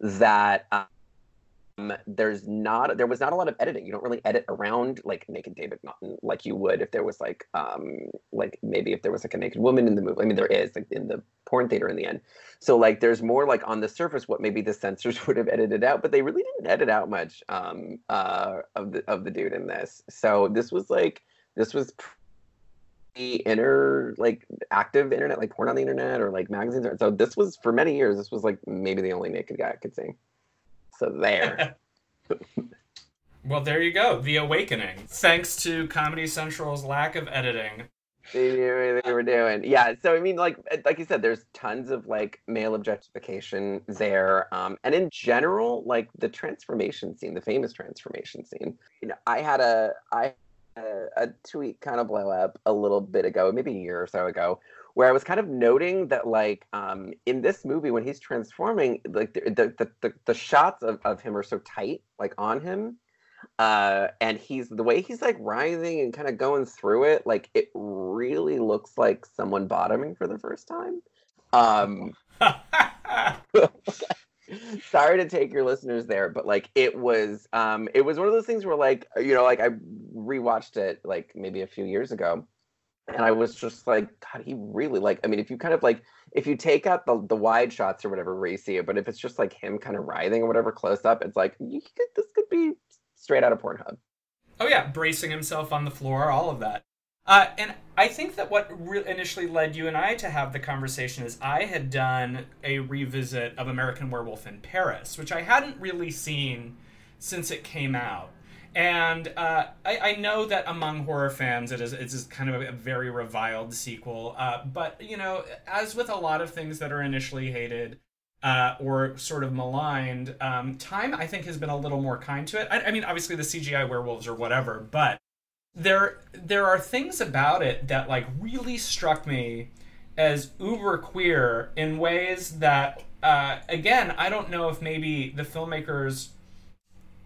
that um, there's not there was not a lot of editing. You don't really edit around like naked David Naughton like you would if there was like um, like maybe if there was like a naked woman in the movie. I mean there is like in the porn theater in the end. So like there's more like on the surface what maybe the censors would have edited out, but they really didn't edit out much um, uh, of the of the dude in this. So this was like this was inner like active internet like porn on the internet or like magazines so this was for many years this was like maybe the only naked guy i could see. So there. Well there you go. The awakening. Thanks to comedy central's lack of editing. They knew what they were doing. Yeah so i mean like like you said there's tons of like male objectification there um and in general like the transformation scene the famous transformation scene. You know i had a i a, a tweet kind of blow up a little bit ago, maybe a year or so ago, where I was kind of noting that like um, in this movie when he's transforming, like the the, the, the shots of, of him are so tight, like on him. Uh, and he's the way he's like writhing and kind of going through it, like it really looks like someone bottoming for the first time. Um, sorry to take your listeners there, but like it was um it was one of those things where like you know like I rewatched it like maybe a few years ago and I was just like god he really like I mean if you kind of like if you take out the the wide shots or whatever where you see it but if it's just like him kind of writhing or whatever close up it's like you could, this could be straight out of Pornhub. Oh yeah, bracing himself on the floor, all of that. Uh, and I think that what re- initially led you and I to have the conversation is I had done a revisit of American Werewolf in Paris, which I hadn't really seen since it came out. And uh, I, I, know that among horror fans, it is it's kind of a, very reviled sequel. Uh, but you know, as with a lot of things that are initially hated uh, or sort of maligned, um, time I think has been a little more kind to it. I, I mean, obviously the CGI werewolves or whatever, but there there are things about it that like really struck me as uber queer in ways that uh, again I don't know if maybe the filmmakers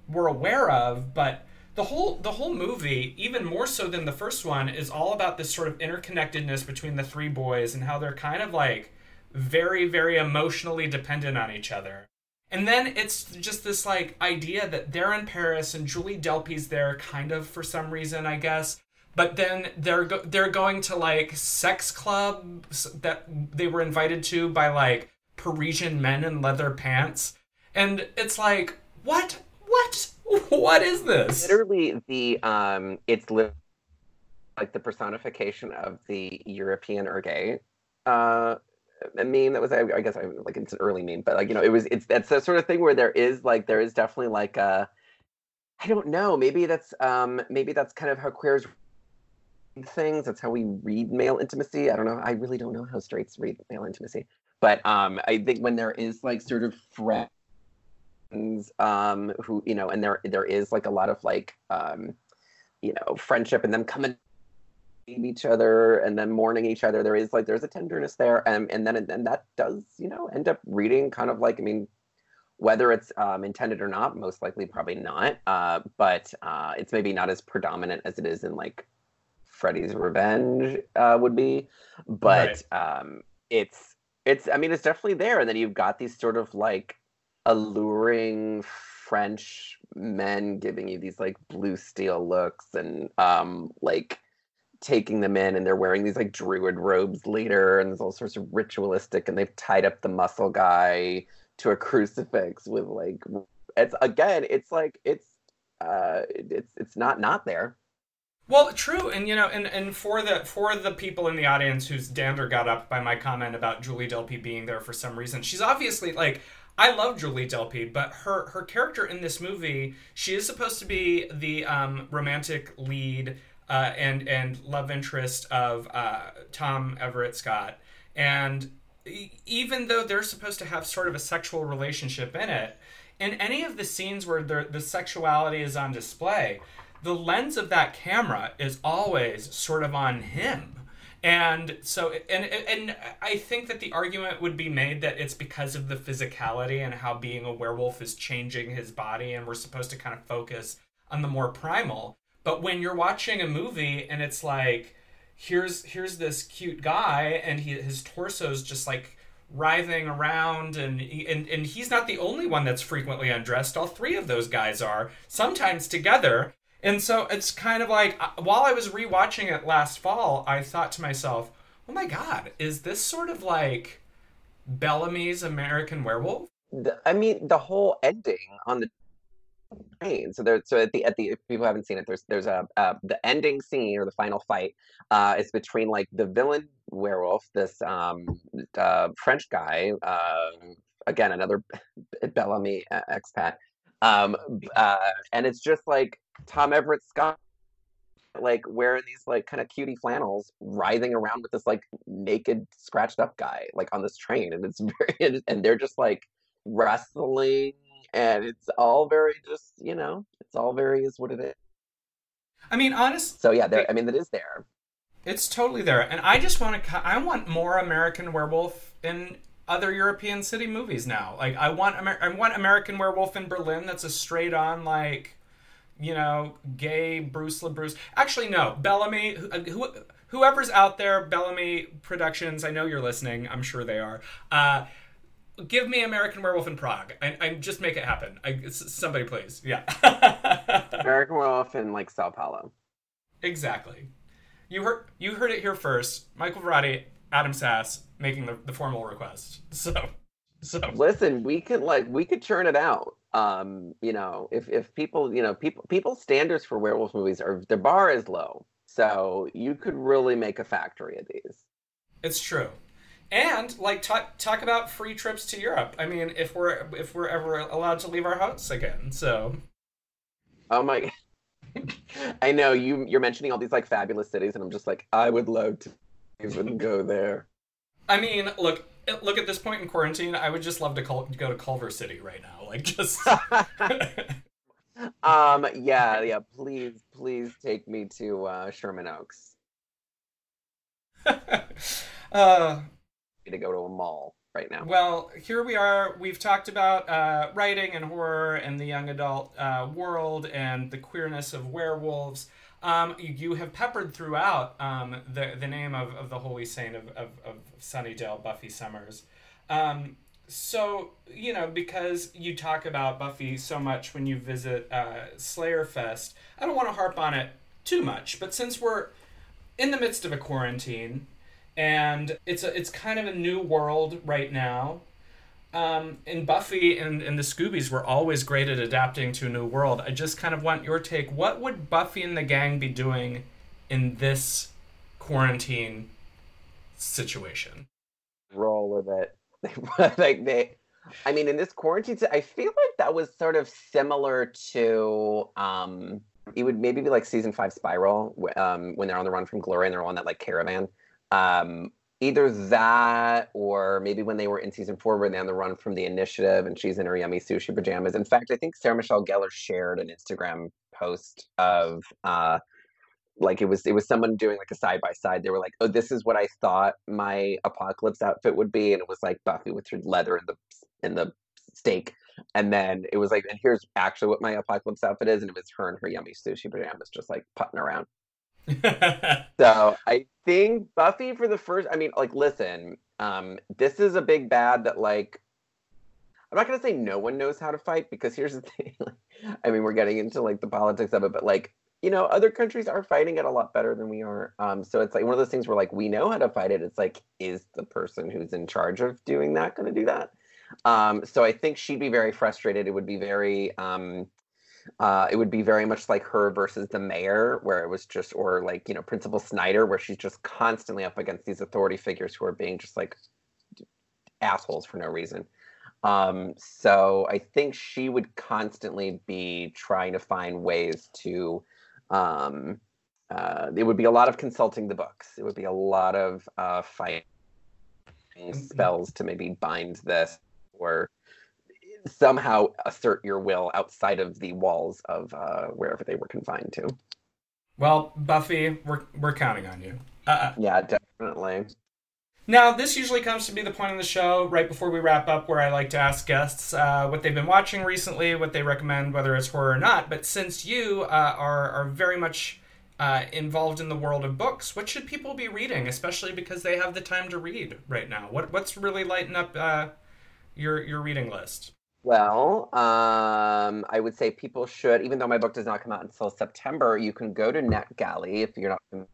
were aware of, but the whole the whole movie, even more so than the first one, is all about this sort of interconnectedness between the three boys and how they're kind of like very, very emotionally dependent on each other. And then it's just this like idea that they're in Paris and Julie Delpy's there, kind of for some reason, I guess. But then they're go- they're going to like sex clubs that they were invited to by like Parisian men in leather pants, and it's like what what what is this? Literally, the um, it's li- like the personification of the European ergay uh a meme that was I, guess I like it's an early meme, but like you know it was it's that's the sort of thing where there is like there is definitely like a I don't know maybe that's um maybe that's kind of how queers things that's how we read male intimacy I don't know I really don't know how straights read male intimacy but um I think when there is like sort of friends um who you know and there there is like a lot of like um you know friendship and them coming each other and then mourning each other there is like there's a tenderness there and and then and that does you know end up reading kind of like i mean whether it's um, intended or not most likely probably not uh, but uh, it's maybe not as predominant as it is in like freddy's revenge uh, would be but right. um, it's it's i mean it's definitely there and then you've got these sort of like alluring french men giving you these like blue steel looks and um like taking them in and they're wearing these like druid robes later and there's all sorts of ritualistic and they've tied up the muscle guy to a crucifix with like it's again it's like it's uh it's it's not not there. Well true and you know and and for the for the people in the audience whose dander got up by my comment about julie delpy being there for some reason she's obviously like I love Julie Delpy, but her her character in this movie, she is supposed to be the um, romantic lead uh, and and love interest of uh, Tom Everett Scott, and even though they're supposed to have sort of a sexual relationship in it, in any of the scenes where the sexuality is on display, the lens of that camera is always sort of on him. And so, and and I think that the argument would be made that it's because of the physicality and how being a werewolf is changing his body, and we're supposed to kind of focus on the more primal. But when you're watching a movie and it's like, here's here's this cute guy and he, his torso's just like writhing around and, and and he's not the only one that's frequently undressed. All three of those guys are sometimes together. And so it's kind of like uh, while i was rewatching it last fall i thought to myself oh my god is this sort of like Bel Ami's american werewolf? I mean the whole ending on the train. So there, so at the at the if people haven't seen it, there's there's a uh, the ending scene or the final fight uh, is between like the villain werewolf, this um uh, French guy, uh, again another Bel Ami expat, um, uh, and it's just like Tom Everett Scott like wearing these like kind of cutie flannels writhing around with this like naked scratched up guy like on this train and it's very and they're just like wrestling and it's all very just you know it's all very is what it is. I mean honest so yeah there i mean it is there. It's totally there and i just want to i want more american werewolf in other european city movies now. Like i want Amer- i want american werewolf in berlin that's a straight on like you know gay bruce LaBruce. actually no Bel Ami who, who whoever's out there Bel Ami productions i know you're listening i'm sure they are uh, give me American Werewolf in Prague. I, I just make it happen. I, somebody please, yeah. American Werewolf in like Sao Paulo. Exactly. You heard you heard it here first. Michael Varrati, Adam Sass making the, the formal request. So so listen, we could like we could churn it out. Um, you know, if if people you know people people's standards for werewolf movies are the bar is low. So you could really make a factory of these. It's true and like talk talk about free trips to Europe. I mean, if we're if we're ever allowed to leave our house again, so. Oh my! I know you. You're mentioning all these like fabulous cities, and I'm just like, I would love to even go there. I mean, look, look at this point in quarantine. I would just love to call, go to Culver City right now, like just. um. Yeah. Yeah. Please, please take me to uh, Sherman Oaks. uh, to go to a mall right now. Well, here we are. We've talked about uh, writing and horror and the young adult uh, world and the queerness of werewolves. um, you have peppered throughout um, the the name of, of the holy saint of, of, of Sunnydale, Buffy Summers. Um, so you know because you talk about Buffy so much when you visit uh, Slayer Fest, I don't want to harp on it too much, but since we're in the midst of a quarantine and it's a it's kind of a new world right now. Um, and Buffy and, and the Scoobies were always great at adapting to a new world. I just kind of want your take. What would Buffy and the gang be doing in this quarantine situation? Roll with it. like they, I mean, in this quarantine, I feel like that was sort of similar to um, it would maybe be like season five Spiral um, when they're on the run from Glory and they're on that like caravan um, either that or maybe when they were in season four where they're on the run from the initiative and she's in her yummy sushi pajamas. In fact, I think Sarah Michelle Gellar shared an Instagram post of uh, like it was it was someone doing like a side by side. They were like, "Oh, this is what I thought my apocalypse outfit would be," and it was like Buffy with her leather in the in the stake, and then it was like, "And here's actually what my apocalypse outfit is," and it was her in her yummy sushi pajamas, just like putting around. so I think Buffy for the first. I mean, like, listen, um, this is a big bad that like. I'm not gonna say no one knows how to fight because here's the thing. I mean, we're getting into like the politics of it, but like you know, other countries are fighting it a lot better than we are. Um, so it's like one of those things where like we know how to fight it. It's like, is the person who's in charge of doing that going to do that? Um, so I think she'd be very frustrated. It would be very um, uh, it would be very much like her versus the mayor, where it was just, or like, you know, Principal Snyder, where she's just constantly up against these authority figures who are being just like assholes for no reason. Um, so I think she would constantly be trying to find ways to. Um, uh, it would be a lot of consulting the books. It would be a lot of uh, fighting mm-hmm. spells to maybe bind this or somehow assert your will outside of the walls of uh, wherever they were confined to. Well, Buffy, we're we're counting on you. Uh-uh. Yeah, definitely. Now, this usually comes to be the point of the show right before we wrap up, where I like to ask guests uh, what they've been watching recently, what they recommend, whether it's horror or not. But since you uh, are are very much uh, involved in the world of books, what should people be reading, especially because they have the time to read right now? What what's really lighting up uh, your your reading list? Well, um, I would say people should, even though my book does not come out until September, you can go to NetGalley if you're not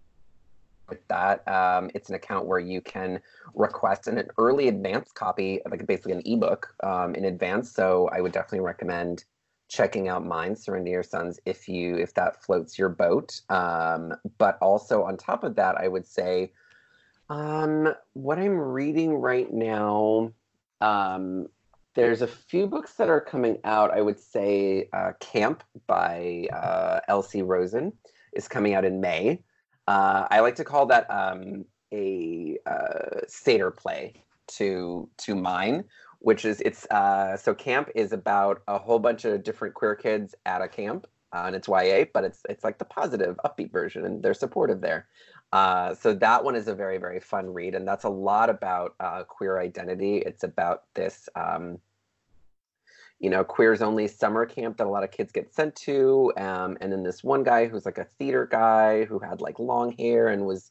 with that. Um, it's an account where you can request an, an early advance copy, like basically an ebook um, in advance. So I would definitely recommend checking out mine, Surrender Your Sons, if you if that floats your boat. Um, but also on top of that, I would say um, what I'm reading right now. Um, there's a few books that are coming out. I would say uh, Camp by uh, L.C. Rosen is coming out in May. Uh, I like to call that um, a uh, play to to mine, which is it's uh, so Camp is about a whole bunch of different queer kids at a camp, uh, and it's YA, but it's it's like the positive, upbeat version, and they're supportive there. Uh, so that one is a very very fun read, and that's a lot about uh, queer identity. It's about this um, you know, queers only summer camp that a lot of kids get sent to. Um, and then this one guy who's like a theater guy who had like long hair and was,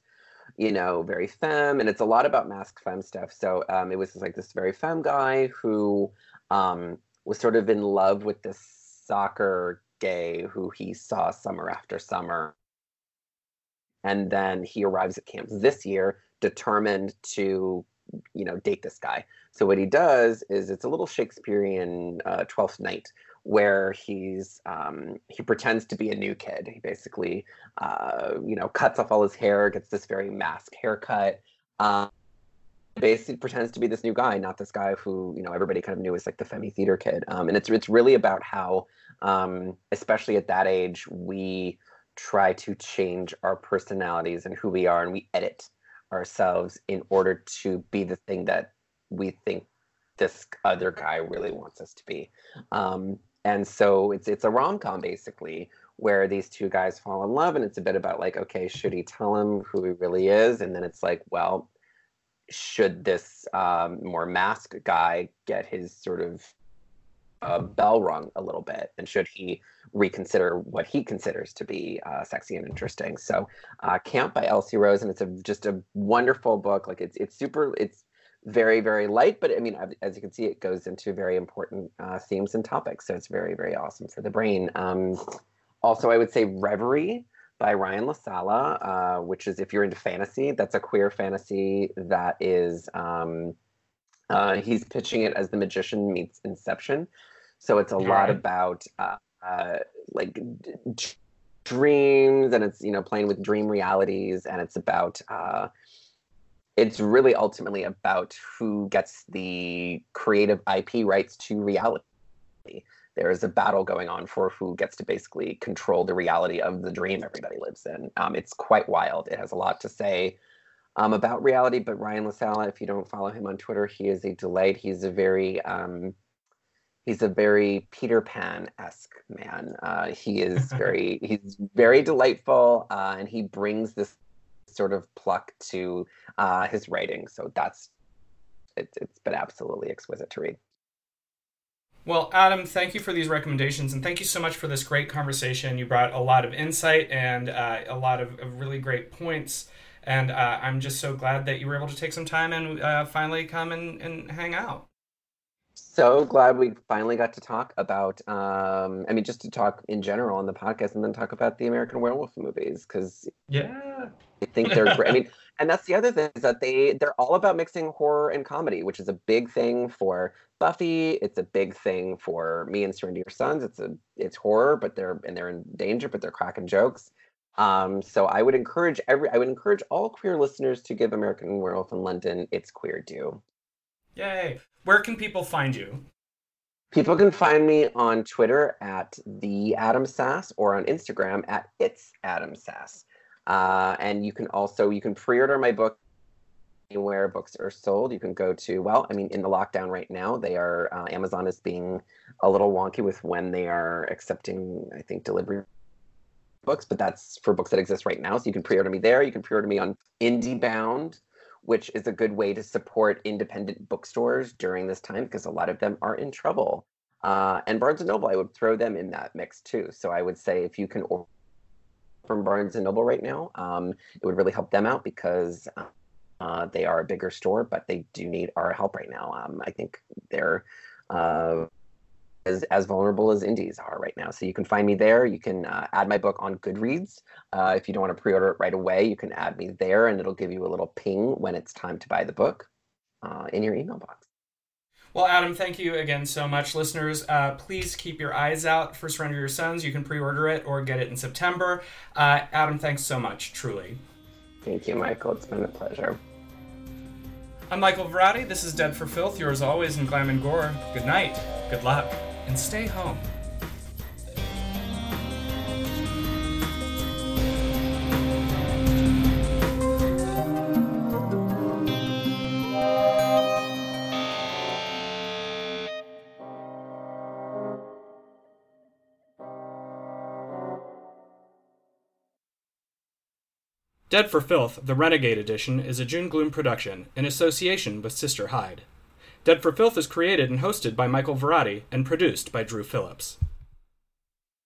you know, very femme. And it's a lot about masked femme stuff. So um, it was just, like this very femme guy who um, was sort of in love with this soccer gay who he saw summer after summer. And then he arrives at camp this year determined to you know date this guy. So what he does is it's a little shakespearean uh, twelfth night where he's um, he pretends to be a new kid. He basically uh, you know cuts off all his hair gets this very masc haircut um, basically pretends to be this new guy not this guy who you know everybody kind of knew as like the femi theater kid. Um, and it's it's really about how um, especially at that age we try to change our personalities and who we are and we edit ourselves in order to be the thing that we think this other guy really wants us to be. Um, and so it's it's a rom com basically where these two guys fall in love, and it's a bit about like, okay, should he tell him who he really is? And then it's like, well, should this um, more masked guy get his sort of a bell rung a little bit, and should he reconsider what he considers to be uh, sexy and interesting? So, uh, Camp by L.C. Rosen, and it's a, just a wonderful book. Like it's it's super it's very very light, but I mean as you can see, it goes into very important uh, themes and topics. So it's very very awesome for the brain. Um, also, I would say Reverie by Ryan LaSala, uh, which is if you're into fantasy, that's a queer fantasy that is. Um, uh, he's pitching it as the magician meets Inception, so it's a lot about uh, uh, like d- dreams, and it's you know playing with dream realities, and it's about. Uh, it's really ultimately about who gets the creative IP rights to reality there is a battle going on for who gets to basically control the reality of the dream everybody lives in. Um, it's quite wild. It has a lot to say um, about reality. But Ryan La Sala, if you don't follow him on Twitter, he is a delight. He's a very um, he's a very Peter Pan esque man. Uh, he is very he's very delightful, uh, and he brings this sort of pluck to uh, his writing. So that's it, it's been absolutely exquisite to read. Well, Adam, thank you for these recommendations, and thank you so much for this great conversation. You brought a lot of insight and uh, a lot of, of, really great points, and uh, I'm just so glad that you were able to take some time and uh, finally come and, and hang out. So glad we finally got to talk about, um, I mean, just to talk in general on the podcast and then talk about the American Werewolf movies, because yeah, I think they're great. I mean, and that's the other thing is that they they're all about mixing horror and comedy, which is a big thing for Buffy. It's a big thing for me and Surrender Your Sons. It's a it's horror, but they're and they're in danger, but they're cracking jokes. Um, so I would encourage every I would encourage all queer listeners to give American Werewolf in London its queer due. Yay! Where can people find you? People can find me on Twitter at the Adam Sass or on Instagram at it's Adam Sass. Uh, and you can also you can pre-order my book anywhere books are sold. You can go to well, I mean, in the lockdown right now, they are uh, Amazon is being a little wonky with when they are accepting. I think delivery books, but that's for books that exist right now. So you can pre-order me there. You can pre-order me on IndieBound, which is a good way to support independent bookstores during this time because a lot of them are in trouble. Uh, and Barnes and Noble, I would throw them in that mix too. So I would say if you can order from Barnes and Noble right now. Um, it would really help them out because uh, they are a bigger store, but they do need our help right now. Um, I think they're uh, as, as vulnerable as indies are right now. So you can find me there. You can uh, add my book on Goodreads. Uh, if you don't want to pre-order it right away, you can add me there, and it'll give you a little ping when it's time to buy the book uh, in your email box. Well, Adam, thank you again so much. Listeners, uh, please keep your eyes out for Surrender Your Sons. You can pre order it or get it in September. Uh, Adam, thanks so much, truly. Thank you, Michael. It's been a pleasure. I'm Michael Varrati. This is Dead for Filth, yours always in Glam and Gore. Good night, good luck, and stay home. Dead for Filth, the Renegade Edition, is a June Gloom production in association with Sister Hyde. Dead for Filth is created and hosted by Michael Varrati and produced by Drew Phillips.